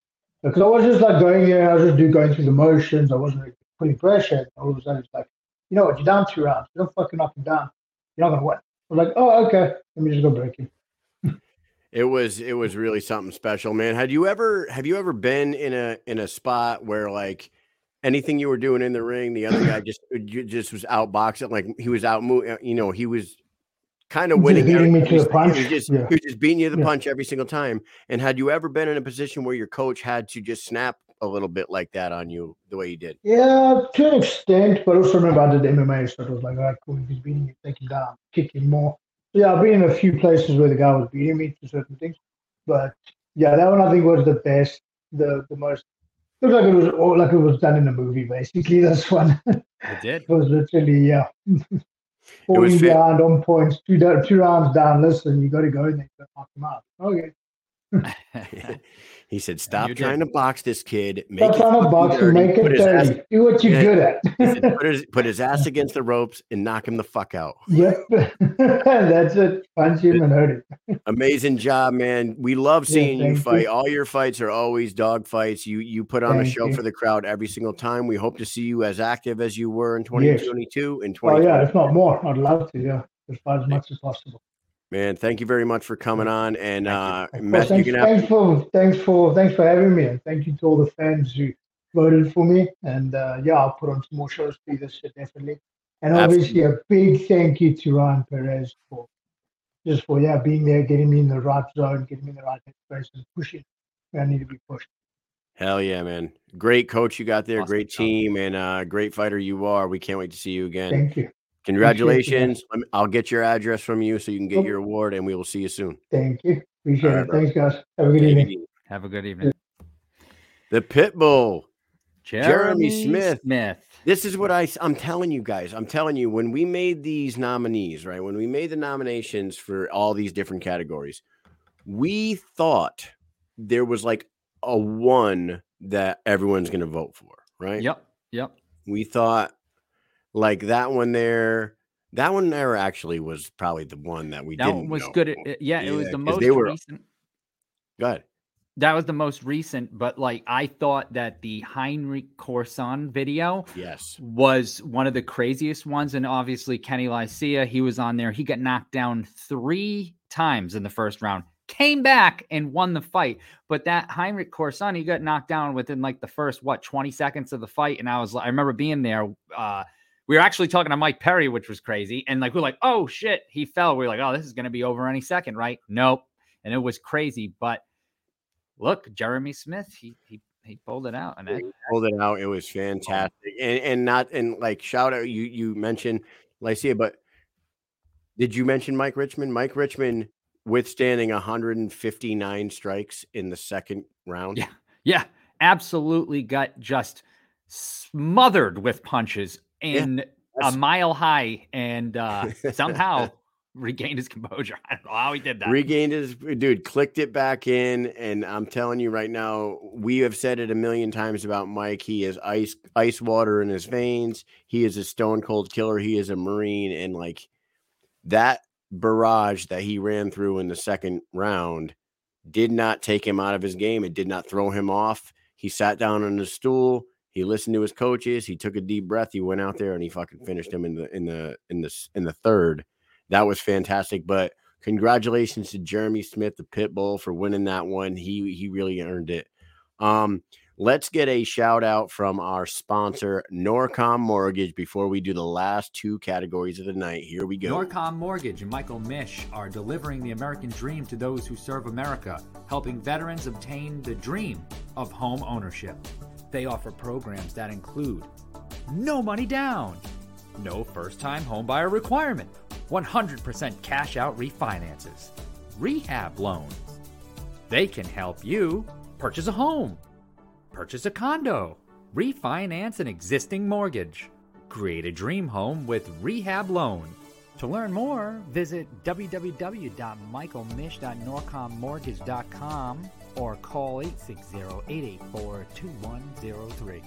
Because I was just like going there, I was just do going through the motions. I wasn't really putting pressure. All of a sudden, it's like, you know what? You're down two rounds. You don't fucking knock him down. You're not gonna win. I was like, oh, okay. Let me just go break him. It was it was really something special, man. Had you ever have you ever been in a in a spot where like anything you were doing in the ring, the other guy just uh, just was outboxing, like he was out, mo- uh, you know, he was kind of Just winning. beating me to the he was punch. just Yeah. he was just beating you to the Yeah. punch every single time. And had you ever been in a position where your coach had to just snap a little bit like that on you, the way he did? Yeah, to an extent, but also remember I did MMA, so it was like, all right, cool, he's beating you, take him down, kick him more. Yeah, I've been in a few places where the guy was beating me to certain things, but yeah, that one I think was the best, the the most. Looked like it was all like it was done in a movie, basically. This one it did. It was literally yeah, falling fair. behind on points, two two rounds down. Listen, you got to go in there, knock him out. Okay, he said, "Stop you trying did. to box this kid. Make stop it trying to box and dirty, make put it his ass- Do what you're Yeah. good at. said, put his put his ass against the ropes and knock him the fuck out." Yep, that's it. Punch him and hurt him. Amazing job, man. We love Yeah, seeing you thank you. fight. All your fights are always dog fights. You you put on a show you. for the crowd every single time. We hope to see you as active as you were in Yes. 2022 and Oh 2020. yeah, if not more, I'd love to. Yeah, as far as much as possible. Man, thank you very much for coming on. And uh you're thanks, have thanks for thanks for thanks for having me, and thank you to all the fans who voted for me. And uh, yeah, I'll put on some more shows for you this year definitely. And obviously, a big thank you to Ryan Perez for just for yeah being there, getting me in the right zone, getting me in the right headspace, and pushing where I need to be pushed. hell yeah, man. Great coach you got there, Awesome great job. team, and uh great fighter you are. We can't wait to see you again. Thank you, Congratulations. I'll get your address from you so you can get your award and we will see you soon. thank you, appreciate All right, it. bro. Thanks, guys. Have a good Take it evening. easy. Have a good evening. The Pitbull. Jeremy, Smith. Smith. This is what I I'm telling you guys. I'm telling you when we made these nominees, right? When we made the nominations for all these different categories, we thought there was like a one that everyone's going to vote for, right? Yep. Yep. We thought like that one there, that one there actually was probably the one that we That didn't one was know. good. At, it- yeah, it was the most they were- recent. Good. That was the most recent, but like I thought that the Heinrich Corson video Yes. was one of the craziest ones. And obviously, Kenny Lycia, he was on there. He got knocked down three times in the first round, came back and won the fight. But that Heinrich Corson, he got knocked down within like the first, what, 20 seconds of the fight. And I was like, I remember being there. Uh, we were actually talking to Mike Perry, which was crazy. And like, we're like, oh shit, he fell. We are like, oh, this is going to be over any second, right? Nope. And it was crazy. But look, Jeremy Smith, he, he, he pulled it out. And that, pulled it out. It was fantastic, and and not and like shout out you you mentioned Lycia, but did you mention Mike Richman? Mike Richman withstanding 159 strikes in the second round. Yeah. Yeah, absolutely got just smothered with punches in a mile high and uh, somehow regained his composure. I don't know how he did that. Regained his dude, clicked it back in, and I'm telling you right now, we have said it a million times about Mike. He is ice ice water in his veins. He is a stone cold killer. He is a marine, and like that barrage that he ran through in the second round did not take him out of his game. It did not throw him off. He sat down on his stool. He listened to his coaches. He took a deep breath. He went out there and he fucking finished him in the in the in the in the third. That was fantastic. But congratulations to Jeremy Smith, the pit bull, for winning that one. He he really earned it. Um, let's get a shout out from our sponsor, Norcom Mortgage, before we do the last two categories of the night. Here we go. Norcom Mortgage and Michael Mish are delivering the American dream to those who serve America, helping veterans obtain the dream of home ownership. They offer programs that include no money down, no first time homebuyer requirement, 100% cash out refinances, rehab loans. They can help you purchase a home, purchase a condo, refinance an existing mortgage, create a dream home with rehab loan. To learn more, visit www.michaelmish.norcommortgage.com or call 860-884-2103.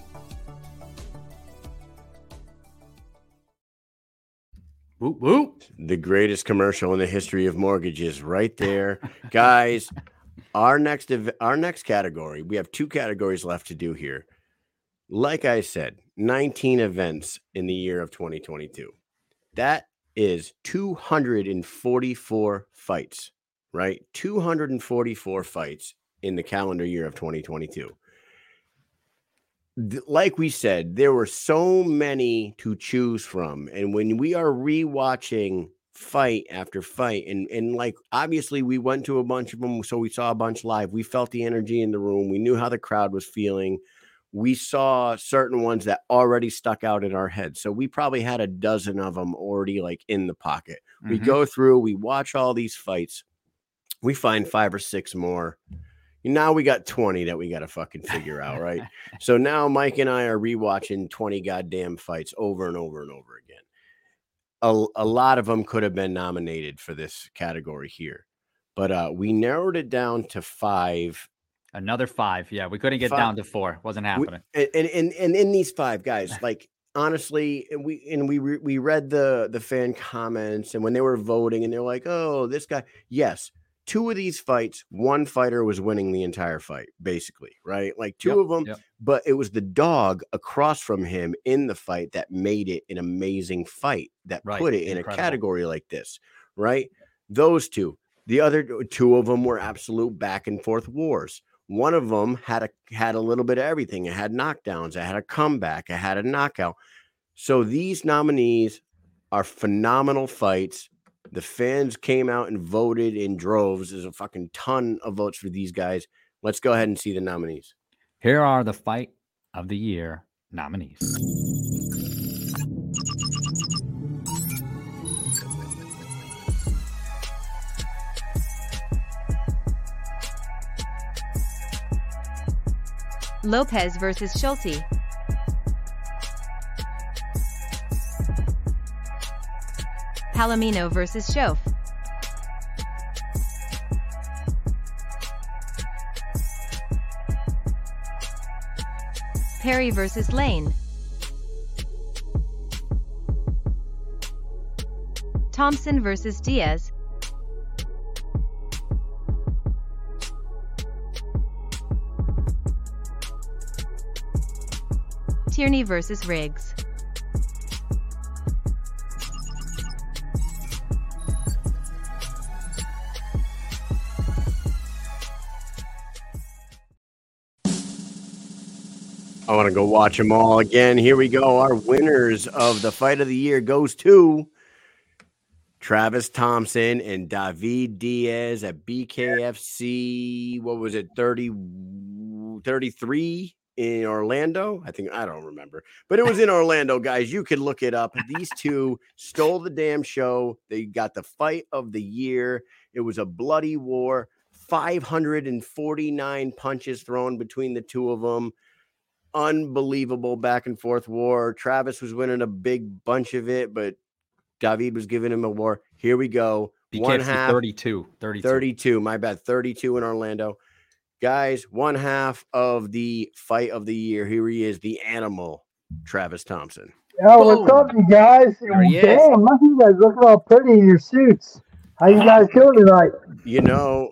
Whoop, whoop. the greatest commercial in the history of mortgages right there guys our next ev- our next category, we have two categories left to do here. Like I said, 19 events in the year of 2022. That is 244 fights, right? 244 fights in the calendar year of 2022. Like we said, there were so many to choose from. And when we are rewatching fight after fight, and, and like obviously we went to a bunch of them, so we saw a bunch live. We felt the energy in the room, we knew how the crowd was feeling. We saw certain ones that already stuck out in our head. So we probably had a dozen of them already like in the pocket. We Mhm. go through, we watch all these fights, we find five or six more. Now we got 20 that we got to fucking figure out, right? so now Mike and I are rewatching 20 goddamn fights over and over and over again. A, a lot of them could have been nominated for this category here, but uh, we narrowed it down to five. Another five. Yeah, we couldn't get Five. down to four. Wasn't happening. and, and and and in these five guys, like honestly, and we and we re- we read the the fan comments, and when they were voting, and they're like, "Oh, this guy." Yes, two of these fights, one fighter was winning the entire fight, basically, right? Like two Yep, of them, yep. but it was the dog across from him in the fight that made it an amazing fight that Right, put it in a category like this, right? Those two. The other two of them were absolute back and forth wars. One of them had a had a little bit of everything. It had knockdowns, it had a comeback, it had a knockout. So these nominees are phenomenal fights. The fans came out and voted in droves. There's a fucking ton of votes for these guys. Let's go ahead and see the nominees. Here are the fight of the year nominees. Lopez versus Schulte. Palomino versus Schoaf. Perry versus Lane. Thompson versus Diaz. Tierney versus Riggs. Want to go watch them all again. Here we go. Our winners of the fight of the year goes to Travis Thompson and David Diaz at BKFC. What was it? 30, 33 in Orlando? I think I don't remember, but it was in Orlando, guys. You can look it up. These two stole the damn show. They got the fight of the year. It was a bloody war. 549 punches thrown between the two of them unbelievable back and forth war. Travis was winning a big bunch of it, but David was giving him a war. Here we go. One half 32. 32. 32. My bad. 32 in Orlando. Guys, one half of the fight of the year. Here he is, the animal, Travis Thompson. Yo, what's up, you guys? There he. Damn, look at you guys looking all pretty in your suits. How you guys ah. doing tonight? You know,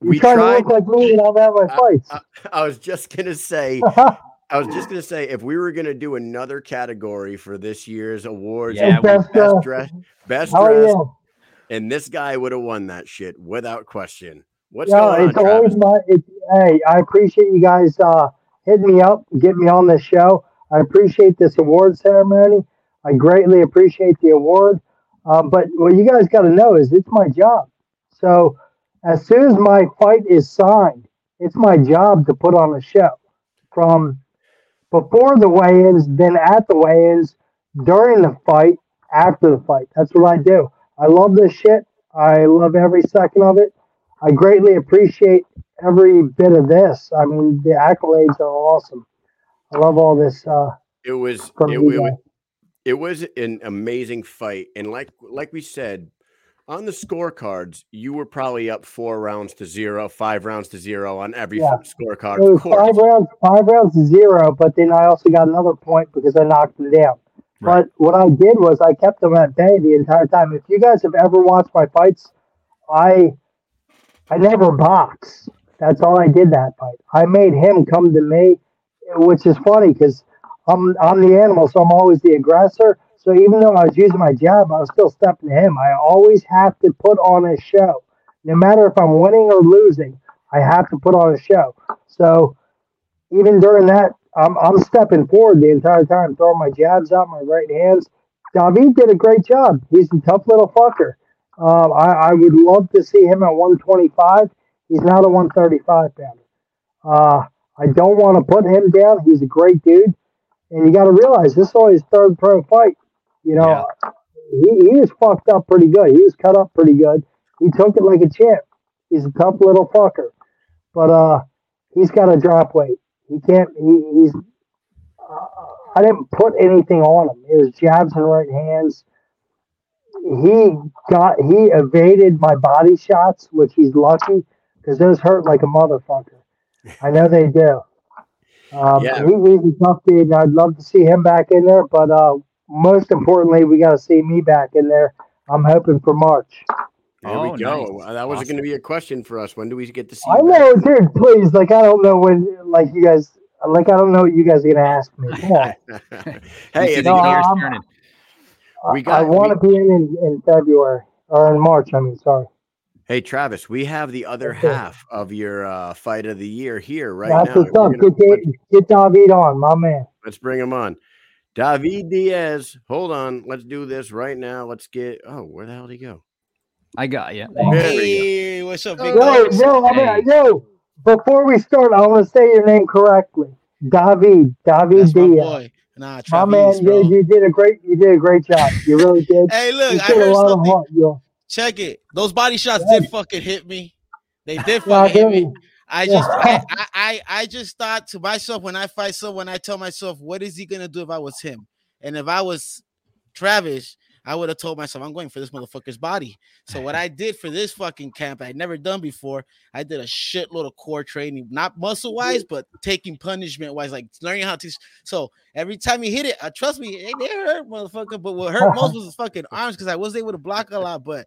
You we trying tried. to look like me and I'm at my fights. I, I was just gonna say, I was just gonna say, if we were gonna do another category for this year's awards, Yeah, it would be Best, best dress, best oh dress, yeah, and this guy would have won that shit without question. What's going on, It's always my. It's, hey, I appreciate you guys uh, hitting me up, get me on this show. I appreciate this award ceremony. I greatly appreciate the award. Uh, but what you guys got to know is it's my job. So as soon as my fight is signed, it's my job to put on a show from before the weigh-ins, then at the weigh-ins, during the fight, after the fight. That's what I do. I love this shit. I love every second of it. I greatly appreciate every bit of this. I mean, the accolades are awesome. I love all this uh, It was from it, you it, wa- guys. it was an amazing fight, and like like we said on the scorecards, you were probably up four rounds to zero, five rounds to zero on every Yeah. scorecard. It Of was five rounds, five rounds to zero, but then I also got another point because I knocked him down. Right. But what I did was I kept him at bay the entire time. If you guys have ever watched my fights, I I never box. That's all I did that fight. I made him come to me, which is funny because I'm I'm the animal, so I'm always the aggressor. So even though I was using my jab, I was still stepping to him. I always have to put on a show, no matter if I'm winning or losing. I have to put on a show. So even during that, I'm I'm stepping forward the entire time, throwing my jabs out, my right hands. David did a great job. He's a tough little fucker. Um, I, I would love to see him at 125. He's not a 135 pounder. Uh, I don't want to put him down. He's a great dude. And you got to realize this is only his third pro fight. You know, he, he was fucked up pretty good. He was cut up pretty good. He took it like a champ. He's a tough little fucker. But uh, he's got to drop weight. He can't, he, he's, uh, I didn't put anything on him. It was jabs and right hands. He got, he evaded my body shots, which he's lucky because those hurt like a motherfucker. I know they do. Um, Yeah. he, he's a tough dude. I'd love to see him back in there, but uh, most importantly, we got to see me back in there. I'm hoping for March. There Oh, we go. nice. That was Awesome. going to be a question for us. When do we get to see? I you back? know, dude. Please, like, I don't know when, like, you guys, like, I don't know what you guys are gonna ask me. Come on. hey, You know, see you the No, can- gears I'm- turning. We got- I want to be in, in in February or in March. I mean, sorry. hey, Travis, we have the other Okay. half of your uh, fight of the year here right That's now. what's We're up. gonna- Get, Dave, get David on, my man. Let's bring him on. David Diaz. Hold on. Let's do this right now. Let's get. Oh, where the hell did he go? I got you. There we go. Hey, what's up, big Yo, yo, I mean, Hey. yo. Before we start, I want to say your name correctly. David, David That's my Diaz. boy. Nah, My man, bro. you, you did a great, you did a great job. You really did. Hey, you look, I put a heard lot of something. heart, yo. Check it. Those body shots Yeah. did fucking hit me. They did Yeah, fucking hit me. I just, I, I, I, I just thought to myself when I fight someone, I tell myself, what is he gonna do if I was him? And if I was Travis, I would have told myself, I'm going for this motherfucker's body. So what I did for this fucking camp, I'd never done before. I did a shitload of core training, not muscle wise, but taking punishment wise, like learning how to. So every time he hit it, uh, trust me, it, it hurt, motherfucker. But what hurt most was his fucking arms because I was able to block a lot. But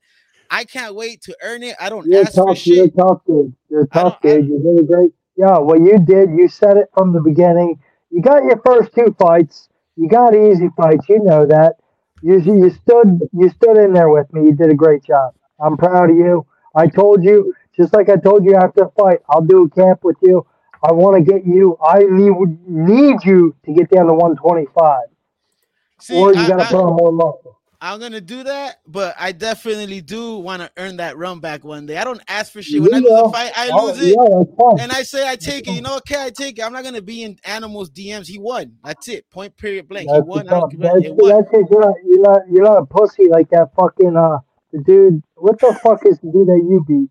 I can't wait to earn it. I don't You're ask for tough. You're shit. tough, dude. You're tough, dude. You're a great. Yeah, what you did, you said it from the beginning. You got your first two fights. You got easy fights. You know that. You you stood you stood in there with me. You did a great job. I'm proud of you. I told you, just like I told you after the fight, I'll do a camp with you. I want to get you. I need need you to get down to 125, See, or you got to put on more muscle. I'm gonna do that, but I definitely do want to earn that run back one day. I don't ask for shit. When I lose a fight, I Oh, lose it. Yeah. And I say I take it. You know, okay, I take it. I'm not gonna be in animals DMs. He won. That's it. Point period blank. He won. what's I don't up. give a- That's, He won. that's it. You're not, you're not, you're not a pussy like that fucking uh dude. What the fuck is the dude that you beat?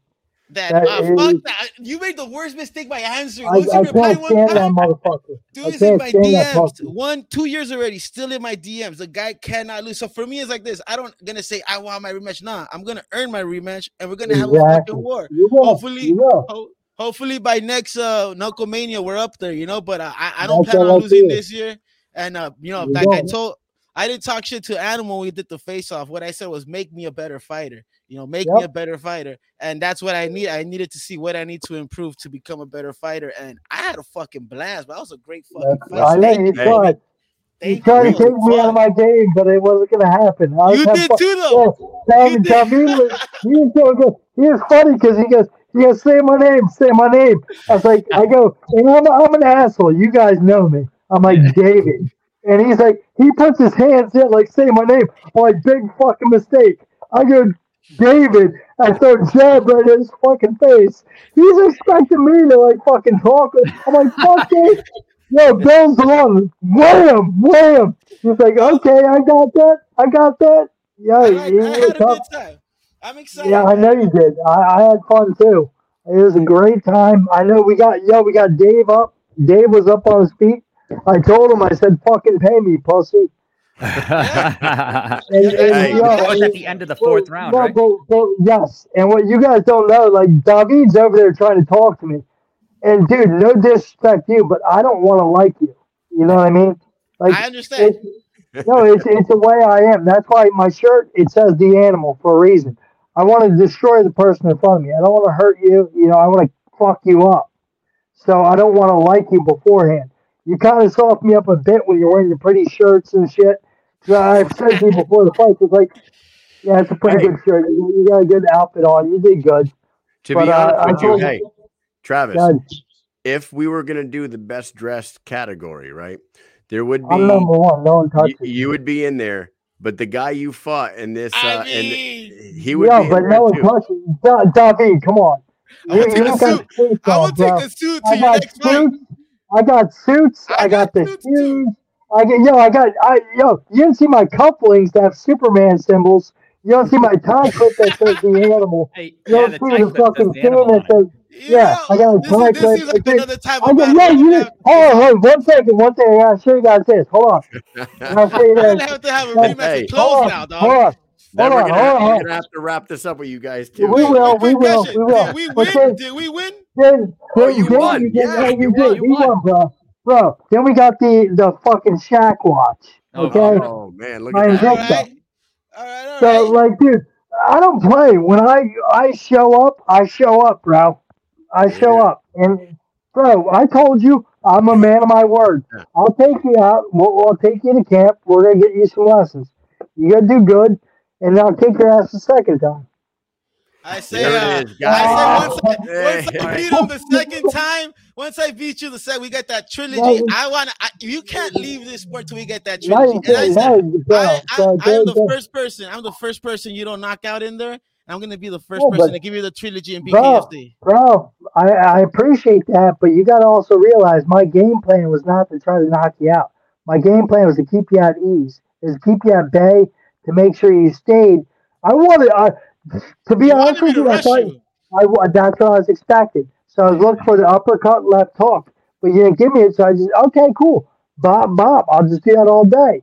That, that uh, is- fuck that. You made the worst mistake by answering. I, I can't one stand that motherfucker. Dude I is in my DMs. One, two years already, still in my DMs. The guy cannot lose. So for me, it's like this. I don't gonna say I want my rematch. Nah, I'm gonna earn my rematch, and we're gonna have a Exactly. fucking war. Will. Hopefully, ho- hopefully by next uh Knucklemania, we're up there, you know. But uh, I, I don't That's plan on losing this year. And uh, you know, You like I told, I didn't talk shit to Animal when we did the face off. What I said was make me a better fighter. You know, make me a better fighter, and that's what I need. I needed to see what I need to improve to become a better fighter, and I had a fucking blast. But that was a great fucking That's, fight. I know Thank you you, Hey. tried. You tried to take me out of my game, but it wasn't gonna happen. I You did fun. too, though. Yeah, You David, did. David was, he was so good. He was funny because he goes, he goes, say my name, say my name. I was like, I go, and I'm, I'm an asshole. You guys know me. I'm like David, and he's like, he puts his hands in like, say my name. I'm like, big fucking mistake. I go, David. I throw jab right in his fucking face. He's expecting me to like fucking talk. I'm like, fuck it. Yo, Bill's on. Wham, wham. He's like, okay, I got that. I got that. Yeah, I, I had a tough. good time. I'm excited. Yeah, I know you did. I, I had fun too. It was a great time. I know we got yeah, we got Dave up. Dave was up on his feet. I told him, I said, "Fucking pay me, pussy." that And, and, Hey. yeah, was at the end of the fourth round, no, right? but, but yes, and what you guys don't know, like David's over there trying to talk to me, and dude, no disrespect to you, but I don't want to like you. You know what I mean? Like, I understand. it's, no, it's it's the way I am. That's why my shirt it says the animal for a reason. I want to destroy the person in front of me. I don't want to hurt you. You know, I want to fuck you up. So I don't want to like you beforehand. You kind of soften me up a bit when you're wearing your pretty shirts and shit. So I've said to you before the fight, it's like, yeah, it's a pretty Hey. good shirt. You, you got a good outfit on. You did good. To But, be uh, honest I with you, told- hey, Travis, God, if we were gonna do the best dressed category, right, there would be I'm number one. No one you, touches you, you would be in there, but the guy you fought in this, uh, I and he would Yeah, be but no one too. touches. Da- David, come on. I'm gonna You- take you a got suit. I on, will take a suit to I your got next fight. Suits. I got suits. I I, got, got the suits shoes. I get yo. I got I yo. You didn't see my cufflinks that have Superman symbols. You don't see my tie clip that says the animal. Hey, You yeah, don't the see tie the clip says fucking the thing that says You yeah. know, I got a this, tie is, this clip. seems that like another type I of go, battle. yeah, We're you gonna did. have- Hold on, hold on, one second, one second. I gotta show you guys this. Hold on. I'll show you We're this. gonna have to have a Hey, rematch hey, with clothes Hold now, on, dog. hold on, Then hold we're on, gonna, hold on, we're hold gonna have to wrap this up with you guys too. We will, we will, we will. Did we But win? then, Did we win? then, Oh, you then won. you did, Yeah, yeah, you you won. did. You We won. won, bro. Bro, then we got the the fucking Shack watch. Oh, Okay, Oh man, look my at that. All Invicta. right, all right, all So, right. like, dude, I don't play. When I I show up, I show up, bro. I show Yeah. up, and bro, I told you I'm a man of my word. I'll take you out. We'll, we'll take you to camp. We're gonna get you some lessons. You gotta do good, and then I'll kick your ass the second time. I say, There uh, it is, I say guys. once I, once I beat him the second time, once I beat you the second, we get that trilogy. No. I want to. You can't leave this sport till we get that trilogy. you And I said, Now bro. I, I, I am the first person. I'm the first person you don't knock out in there. I'm gonna be the first Yeah, person to give you the trilogy in Bro, BKFC. bro, I, I appreciate that, but you got to also realize my game plan was not to try to knock you out. My game plan was to keep you at ease, is to keep you at bay, to make sure you stayed. I wanted, I, to be You honest with you, I thought you. I, that's what I was expecting. So I was looking for the uppercut left hook, but you didn't give me it. So I just, okay, cool. Bob, Bob, I'll just do that all day.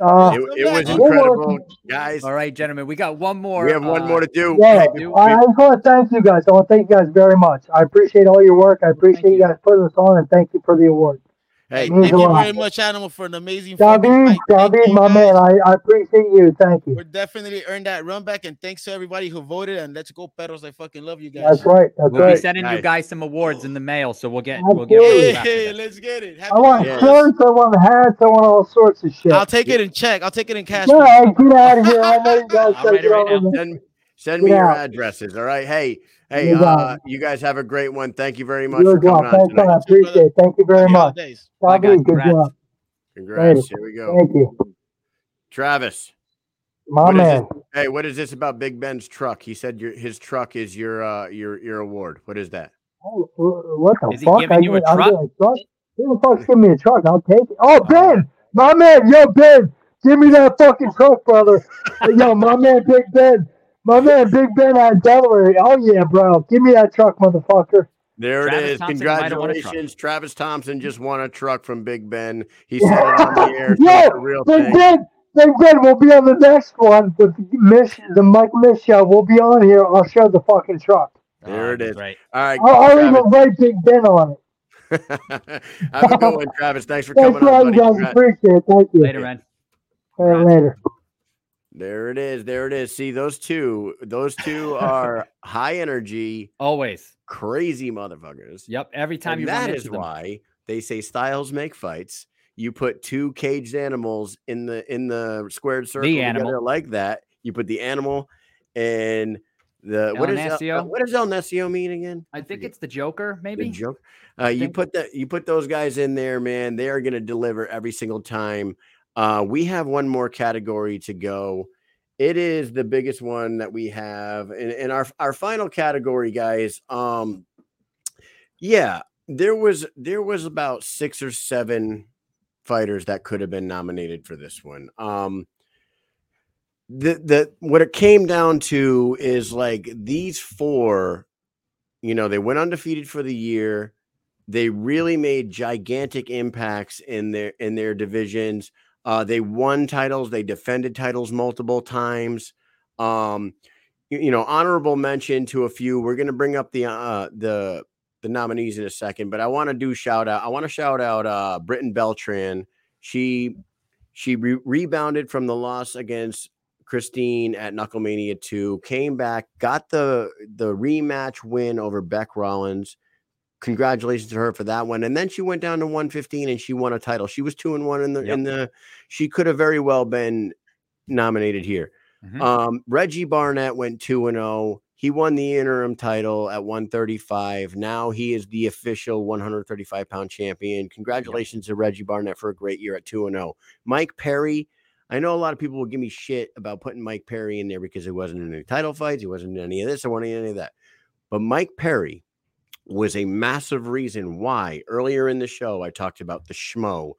Uh, It, it was incredible, guys. All right, gentlemen, we got one more. We have one uh, more to do. Yeah, do- I, I just want to thank you guys. I want to thank you guys very much. I appreciate all your work. I appreciate you you. guys putting us on, and thank you for the award. Hey, Thank you very much, Animal, for an amazing fucking David, fight. Thank David, my guys. man, I, I appreciate you. Thank you. We're definitely earned that run back, and thanks to everybody who voted. And let's go, pedals! I fucking love you guys. That's right. That's We'll be right. sending you guys some awards in the mail, so we'll get we'll get Absolutely. Hey, hey, let's get it. I want Yeah. shirts. I want hats. I want all sorts of shit. I'll take it in check. I'll take it in cash. Yeah, for you. hey, get out of here. I know you guys I'll take write it it right now. there. send send me Get your addresses. All right. Hey, hey, You uh, you guys have a great one. Thank you very much You for as well. coming on Thanks, man. I tonight. appreciate it. Thank you very much. holidays. Bye, guys. David, good Congrats. job. Congrats. Later. Here we go. Thank you. Travis. My man. this? Hey, what is this about Big Ben's truck? He said your his truck is your uh your your award. What is that? Oh, What the Is he fuck? giving I you a truck? getting a truck? Who the fuck's giving me a truck? I'll take it. Oh, Ben! My man, yo, Ben! Give me that fucking truck, brother. yo, my man, Big Ben. My man, Big Ben out of Delaware. Oh, yeah, bro. Give me that truck, motherfucker. There Travis it is. Thompson, you might have won a truck. Congratulations. Travis Thompson just won a truck from Big Ben. He said it on the air. so Yo, it's a real Big thing. Ben, Big Ben, we'll be on the next one with Mish, the Mike Mish show. We'll be on here. I'll show the fucking truck. Ah, there Oh, it is. Right. All right. I'll, I'll Travis. even write Big Ben on it. Have a good one, Travis. Thanks for Thanks coming a on, you buddy. guys. Congrats. Appreciate it. Thank you. Later, man. All right, later. There it is. There it is. See those two. Those two are high energy, Always. crazy motherfuckers. Yep. Every time and you that is why they say styles make fights. You put two caged animals in the in the squared circle animal. together like that. You put the animal and the what El is El- what does El Necio mean again? I think it's the Joker, maybe. The joke. Uh, you put that you put those guys in there, man. They are going to deliver every single time. Uh, we have one more category to go. It is the biggest one that we have, and, and our our final category, guys. Um, yeah, there was there was about six or seven fighters that could have been nominated for this one. Um, the the what it came down to is like these four you know, they went undefeated for the year. They really made gigantic impacts in their in their divisions. Uh, they won titles. They defended titles multiple times. Um, you, you know, honorable mention to a few. We're going to bring up the uh, the the nominees in a second, but I want to do shout out. I want to shout out uh, Britton Beltran. She she re- rebounded from the loss against Christine at Knucklemania 2, came back, got the the rematch win over Bec Rawlings. Congratulations to her for that one. And then she went down to 115 and she won a title. She was two and one in the in the she could have very well been nominated here. Mhm. Um, Reggie Barnett went 2 and 0. He won the interim title at 135. Now he is the official 135 pound champion. Congratulations to Reggie Barnett for a great year at 2 and 0. Mike Perry, I know a lot of people will give me shit about putting Mike Perry in there because he wasn't in any title fights, he wasn't in any of this, or any of that. But Mike Perry was a massive reason why earlier in the show I talked about the schmo,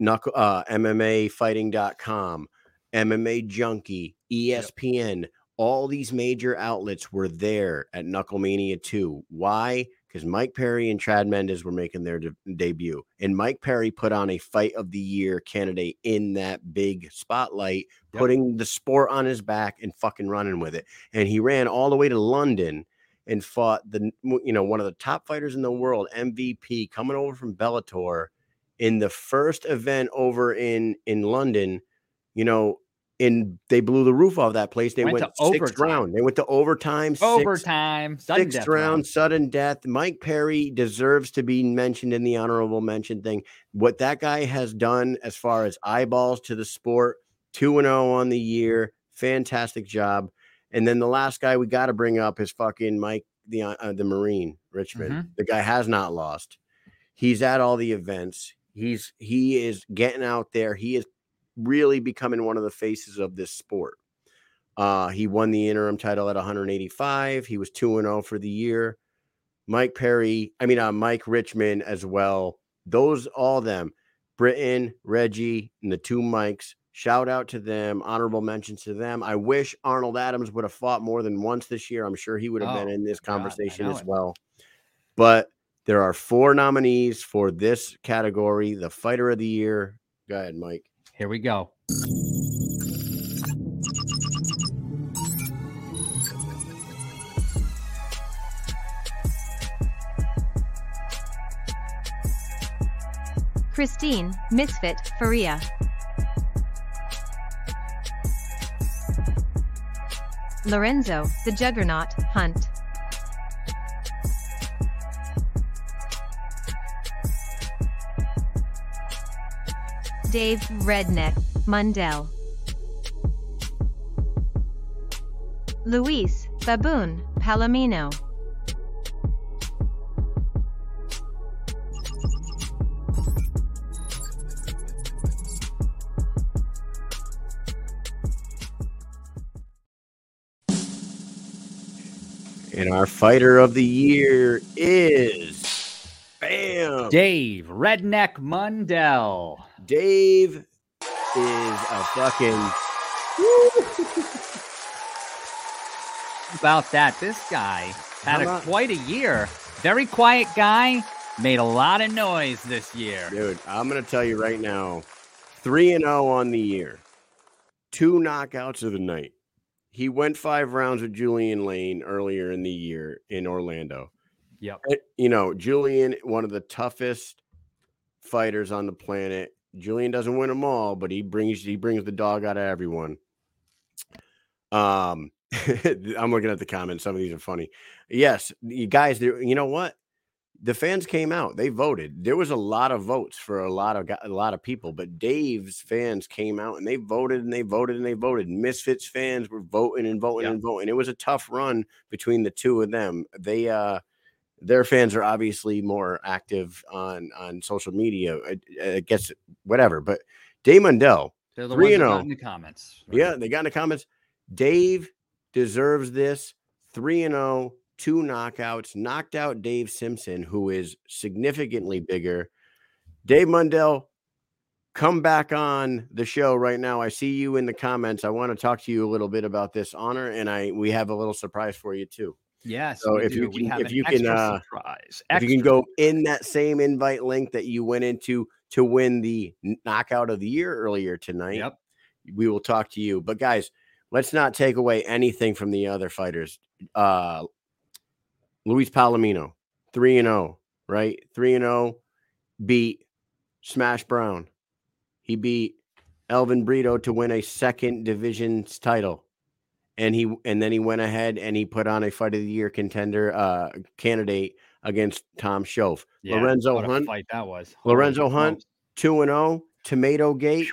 knuckle, uh, MMAfighting.com, MMA Junkie, ESPN, all these major outlets were there at Knucklemania 2. Why? Because Mike Perry and Chad Mendes were making their de- debut. And Mike Perry put on a fight of the year candidate in that big spotlight, Yep. putting the sport on his back and fucking running with it. And he ran all the way to London and fought the you know one of the top fighters in the world, MVP, coming over from Bellator in the first event over in in London. You know, and they blew the roof off that place. They Went went, to sixth overtime. round. They went to overtime. six- Overtime, sudden sixth round, round. sudden death. Mike Perry deserves to be mentioned in the honorable mention thing. What that guy has done as far as eyeballs to the sport, 2 and 0 on the year, fantastic job. And then the last guy we got to bring up is fucking Mike the uh, the Marine Richman. Mhm. The guy has not lost. He's at all the events. He's he is getting out there. He is really becoming one of the faces of this sport. Uh, he won the interim title at 185. He was 2 and 0 for the year. Mike Perry, I mean, uh, Mike Richman as well. Those, all them, Britton, Reggie, and the two Mikes. Shout out to them. Honorable mentions to them. I wish Arnold Adams would have fought more than once this year. I'm sure he would have been Oh, in this conversation know as it. well. But there are four nominees for this category the fighter of the year. Go ahead, Mike. Here we go. Christine, Misfit, Ferea. Lorenzo, the Juggernaut, Hunt. Dave, Redneck, Mundell. Luis, Baboon, Palomino. And our fighter of the year is Bam. Dave Redneck Mundell. Dave is a fucking About that, this guy had a, quite a year. Very quiet guy. Made a lot of noise this year. dude. I'm gonna tell you right now, three and zero on the year, two knockouts of the night. He went five rounds with Julian Lane earlier in the year in Orlando. Yep. Eh, You know, Julian, one of the toughest fighters on the planet. Julian doesn't win them all, but he brings he brings the dog out of everyone. Um, I'm looking at the comments. Some of these are funny. Yes, you guys, there- you know what? The fans came out. They voted. There was a lot of votes for a lot of a lot of people, but Dave's fans came out and they voted and they voted and they voted. Misfits fans were voting and voting Yeah. and voting. It was a tough run between the two of them. They uh their fans are obviously more active on on social media. I, I guess whatever, but Dave Mundell, They're the Three ones and that oh. got in the comments. yeah, they got in the comments. Dave deserves this. 3 and 0, two knockouts, knocked out Dave Simpson, who is significantly bigger. Dave Mundell, come back on the show right now. I see you in the comments. I want to talk to you a little bit about this honor, and I we have a little surprise for you too. Yes. So if you do. We can- if you can, uh, surprise. If you can go in that same invite link that you went into to win the knockout of the year earlier tonight, Yep. we will talk to you. But guys, let's not take away anything from the other fighters. Uh Luis Palomino, 3 and 0, right? 3 and 0 beat Smash Brown. He beat Elvin Brito to win a second division's title. And he and then he went ahead and he put on a fight of the year contender uh candidate against Tom Schoaf. Yeah, Lorenzo what a Hunt fight that was. Holy Lorenzo Hunt, 2 and 0, Tomato Gate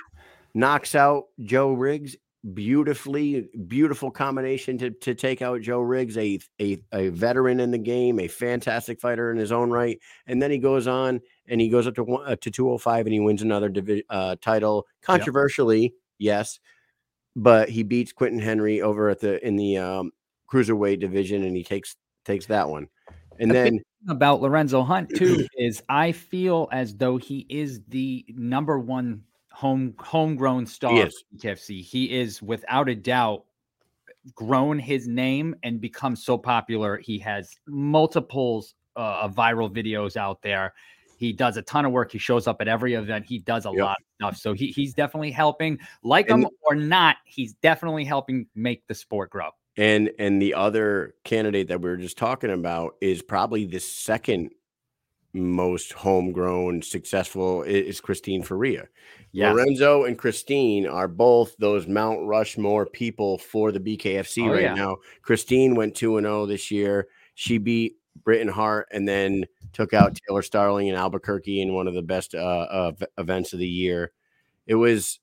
knocks out Joe Riggs beautifully. Beautiful combination to, to take out Joe Riggs, a, a, a veteran in the game, a fantastic fighter in his own right. And then he goes on and he goes up to, one- uh, to 205 and he wins another divi- uh, title. Controversially, yes, but he beats Quentin Henry over at the in the um, cruiserweight division and he takes takes that one. And The then about Lorenzo Hunt too is I feel as though he is the number one home homegrown star is. KFC. He is without a doubt grown his name and become so popular. He has multiples uh, of viral videos out there. He does a ton of work. He shows up at every event. He does a Yep. lot of stuff. So he, he's definitely helping, like And- him or not, he's definitely helping make the sport grow. And and the other candidate that we were just talking about is probably the second most homegrown successful is Christine Ferea. Yes. Lorenzo and Christine are both those Mount Rushmore people for the BKFC Oh, right yeah. now. Christine went 2 and 0 this year. She beat Britain Hart and then took out Taylor Starling in Albuquerque in one of the best uh, uh, events of the year. It was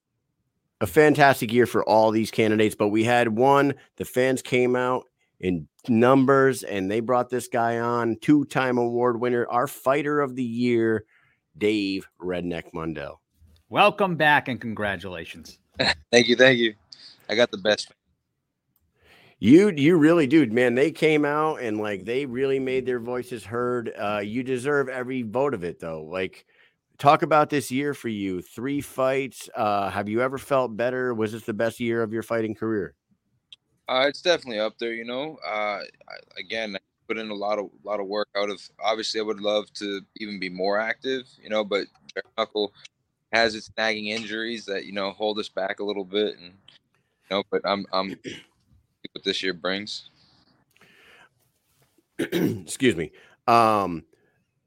a fantastic year for all these candidates, but we had one. The fans came out in numbers and they brought this guy on, two time award winner, our fighter of the year, Dave Redneck Mundell. Welcome back and congratulations. Thank you, thank you. I got the best. You you really do, man. They came out and like they really made their voices heard. Uh, you deserve every vote of it, though. Like, talk about this year for you. Three fights. Uh, have you ever felt better? Was this the best year of your fighting career? Uh, it's definitely up there, you know. Uh, again, I put in a lot of lot of work. Out of obviously, I would love to even be more active, you know. But bare knuckle has its nagging injuries that you know hold us back a little bit, and you know. But I'm I'm what this year brings. excuse me. Um,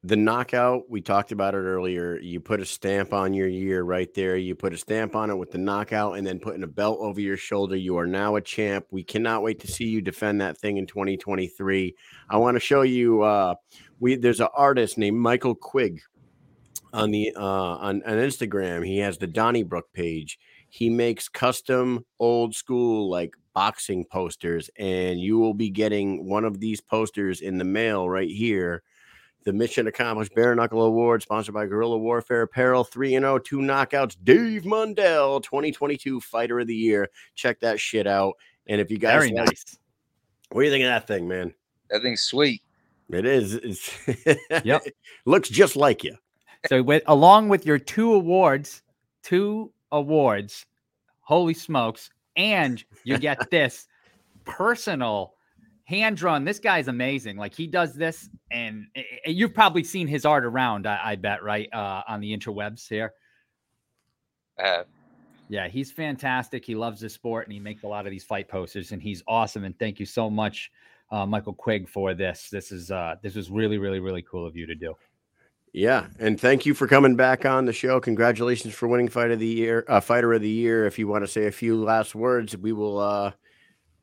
the knockout, we talked about it earlier. You put a stamp on your year right there. You put a stamp on it with the knockout and then putting a belt over your shoulder. You are now a champ. We cannot wait to see you defend that thing in 2023. I want to show you uh we there's an artist named Michael Quigg on the uh on, on Instagram. He has the Donnybrook page. He makes custom old school like boxing posters, and you will be getting one of these posters in the mail right here. The Mission Accomplished Bare Knuckle Award, sponsored by Guerrilla Warfare Apparel, 3 and 0, two knockouts. Dave Mundell, 2022 Fighter of the Year. Check that shit out. And if you guys Very like- nice. what do you think of that thing, man? That thing's sweet. It is. It's Yep. looks just like you. So with along with your two awards, two awards, holy smokes, and you get this personal hand drawn. This guy's amazing. Like he does this, and eh, eh, you've probably seen his art around. I, I bet, right, uh, on the interwebs here. I have. Yeah, he's fantastic. He loves the sport, and he makes a lot of these fight posters, and he's awesome. And thank you so much, uh, Michael Quigg, for this. This is uh, this was really, really, really cool of you to do. Yeah, and thank you for coming back on the show. Congratulations for winning fight of the year, uh, fighter of the year. If you want to say a few last words, we will uh,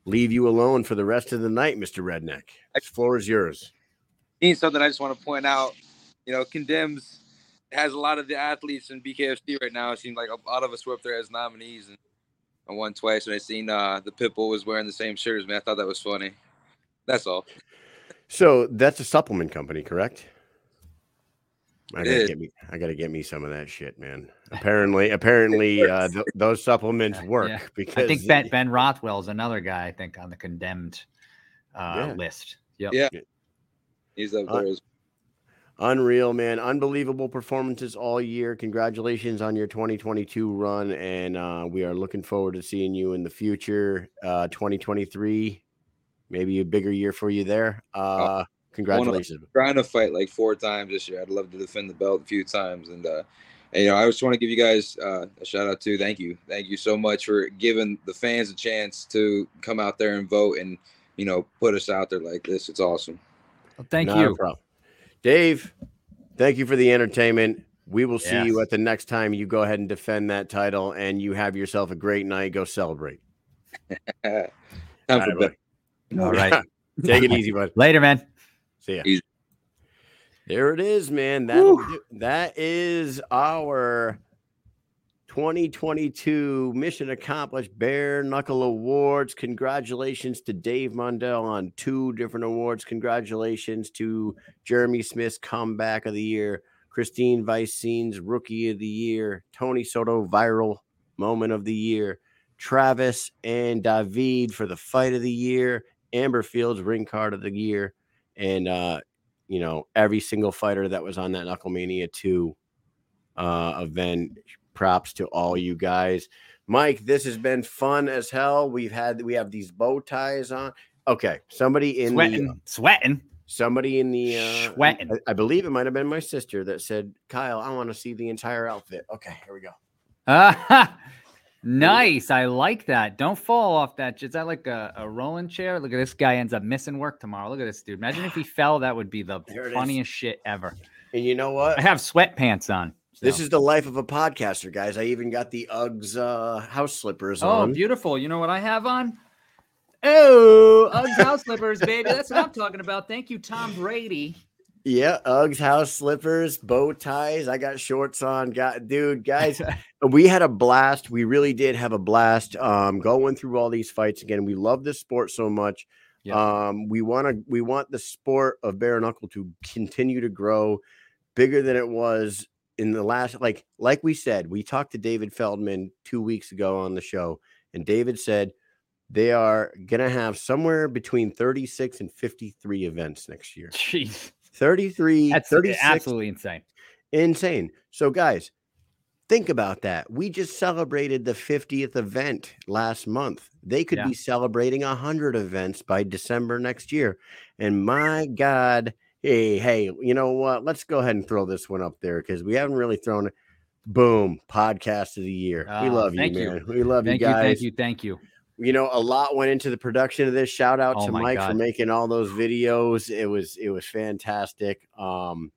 leave you alone for the rest of the night, Mister Redneck. The floor is yours. Something I just want to point out. You know, condemns has a lot of the athletes in BKFC right now. It seems like a lot of us were up there as nominees, and I won twice. And I seen uh, the Pitbull was wearing the same shirt as me. I thought that was funny. That's all. So that's a supplement company, correct? I gotta get me. I gotta get me some of that shit, man. Apparently, apparently, uh, th- those supplements work Yeah. because I think Ben Ben Rothwell is another guy. I think on the condemned uh, Yeah. list. Yep. Yeah. He's up Uh, there. as- Unreal, man. Unbelievable performances all year. Congratulations on your 2022 run. And uh, we are looking forward to seeing you in the future. Uh, 2023, maybe a bigger year for you there. Uh, congratulations. trying to fight like four times this year. I'd love to defend the belt a few times, and uh, and you know, I just want to give you guys uh, a shout out too. Thank you, thank you so much for giving the fans a chance to come out there and vote, and you know, put us out there like this. It's awesome. Well, thank Not a you. problem. Dave, thank you for the entertainment. We will see you at the next time you go ahead and defend that title, and you have yourself a great night. Go celebrate. Time All for right, bed. bud. All right. Take it easy, bud. Later, man. See ya. Easy. There it is, man. That that is our 2022 Mission Accomplished Bare Knuckle Awards. Congratulations to Dave Mundell on two different awards. Congratulations to Jeremy Smith's Comeback of the Year, Christine Vicens Rookie of the Year, Tony Soto Viral Moment of the Year, Travis and David for the Fight of the Year, Amber Fields Ring Card of the Year, and uh, you know every single fighter that was on that Knucklemania 2 uh, event. Props to all you guys. Mike, this has been fun as hell. We've had we have these bow ties on. Okay, somebody in Sweating, the sweating. somebody in the uh, Sweating. I, I believe it might have been my sister that said, "Kyle, I want to see the entire outfit." Okay, here we go. Ah, nice. I like that. Don't fall off that. Is that like a, a rolling chair? Look at this guy ends up missing work tomorrow. Look at this dude. Imagine if he fell. That would be the it is. funniest shit ever. And you know what? I have sweatpants on. This is the life of a podcaster, guys. I even got the Uggs uh, house slippers oh on. beautiful. You know what I have on? Oh, Uggs house slippers, baby. That's what I'm talking about. Thank you, Tom Brady. Yeah, Uggs house slippers, bow ties. I got shorts on. Got dude, guys. we had a blast. We really did have a blast. Um, going through all these fights again. We love this sport so much. Yeah. Um, we want to. We want the sport of bare knuckle to continue to grow bigger than it was in the last. Like, like we said, we talked to David Feldman two weeks ago on the show, and David said they are gonna have somewhere between thirty six and fifty three events next year. Jeez. 33, That's 36 absolutely insane. insane. So, guys, think about that. We just celebrated the 50th event last month. They could Yeah. be celebrating 100 events by December next year. And my God, hey, hey, you know what? Let's go ahead and throw this one up there because we haven't really thrown it. Boom, podcast of the year. we Oh, love you, thank you. man. We love Thank you you. guys Thank you. Thank you. You know a lot went into the production of this. Shout out Oh to mike for making all those videos. It was it was fantastic. Um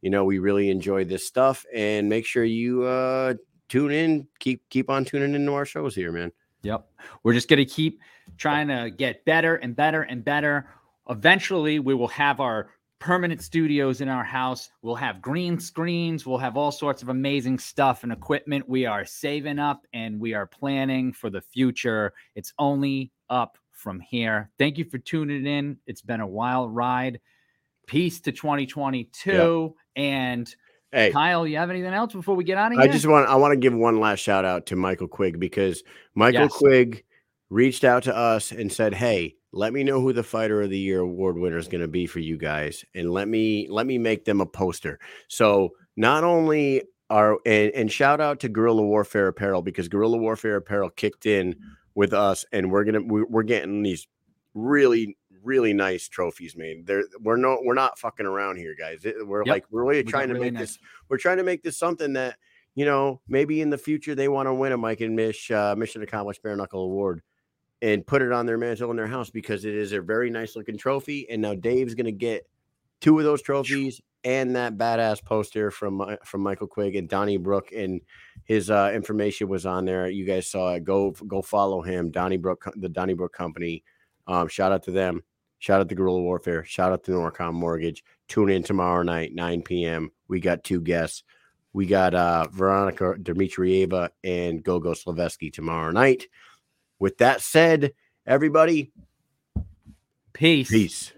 you know we really enjoyed this stuff and make sure you uh tune in. Keep keep on tuning into our shows here man. Yep. We're just going to keep trying to get better and better and better. Eventually, we will have our permanent studios in our house. We'll have green screens. We'll have all sorts of amazing stuff and equipment. We are saving up and we are planning for the future. It's only up from here. Thank you for tuning in. It's been a wild ride. Peace to 2022. And hey Kyle, you have anything else before we get out of here? i just want i want to give one last shout out to michael quigg because michael Yes. quigg reached out to us and said hey let me know who the fighter of the year award winner is going to be for you guys and let me let me make them a poster so not only are and, and shout out to guerrilla warfare apparel because guerrilla warfare apparel kicked in with us and we're gonna we- we're getting these really really nice trophies made they're we're no we're not fucking around here guys we're Yep. like we're really trying to really make nice. this we're trying to make this something that you know maybe in the future they want to win a mike and mish uh, mission accomplished bare knuckle award and put it on their mantle in their house because it is a very nice looking trophy and now dave's gonna get two of those trophies and that badass poster from from Michael Quigg and Donnybrook and his uh, information was on there. You guys saw it. Go go follow him, Donnybrook, the Donnybrook Company. Um, shout out to them. Shout out to Guerrilla Warfare. Shout out to Norcom Mortgage. Tune in tomorrow night, 9 p.m. We got two guests. We got uh, Veronica Dmitrieva and Gogo Slavesky tomorrow night. With that said, everybody, Peace. peace.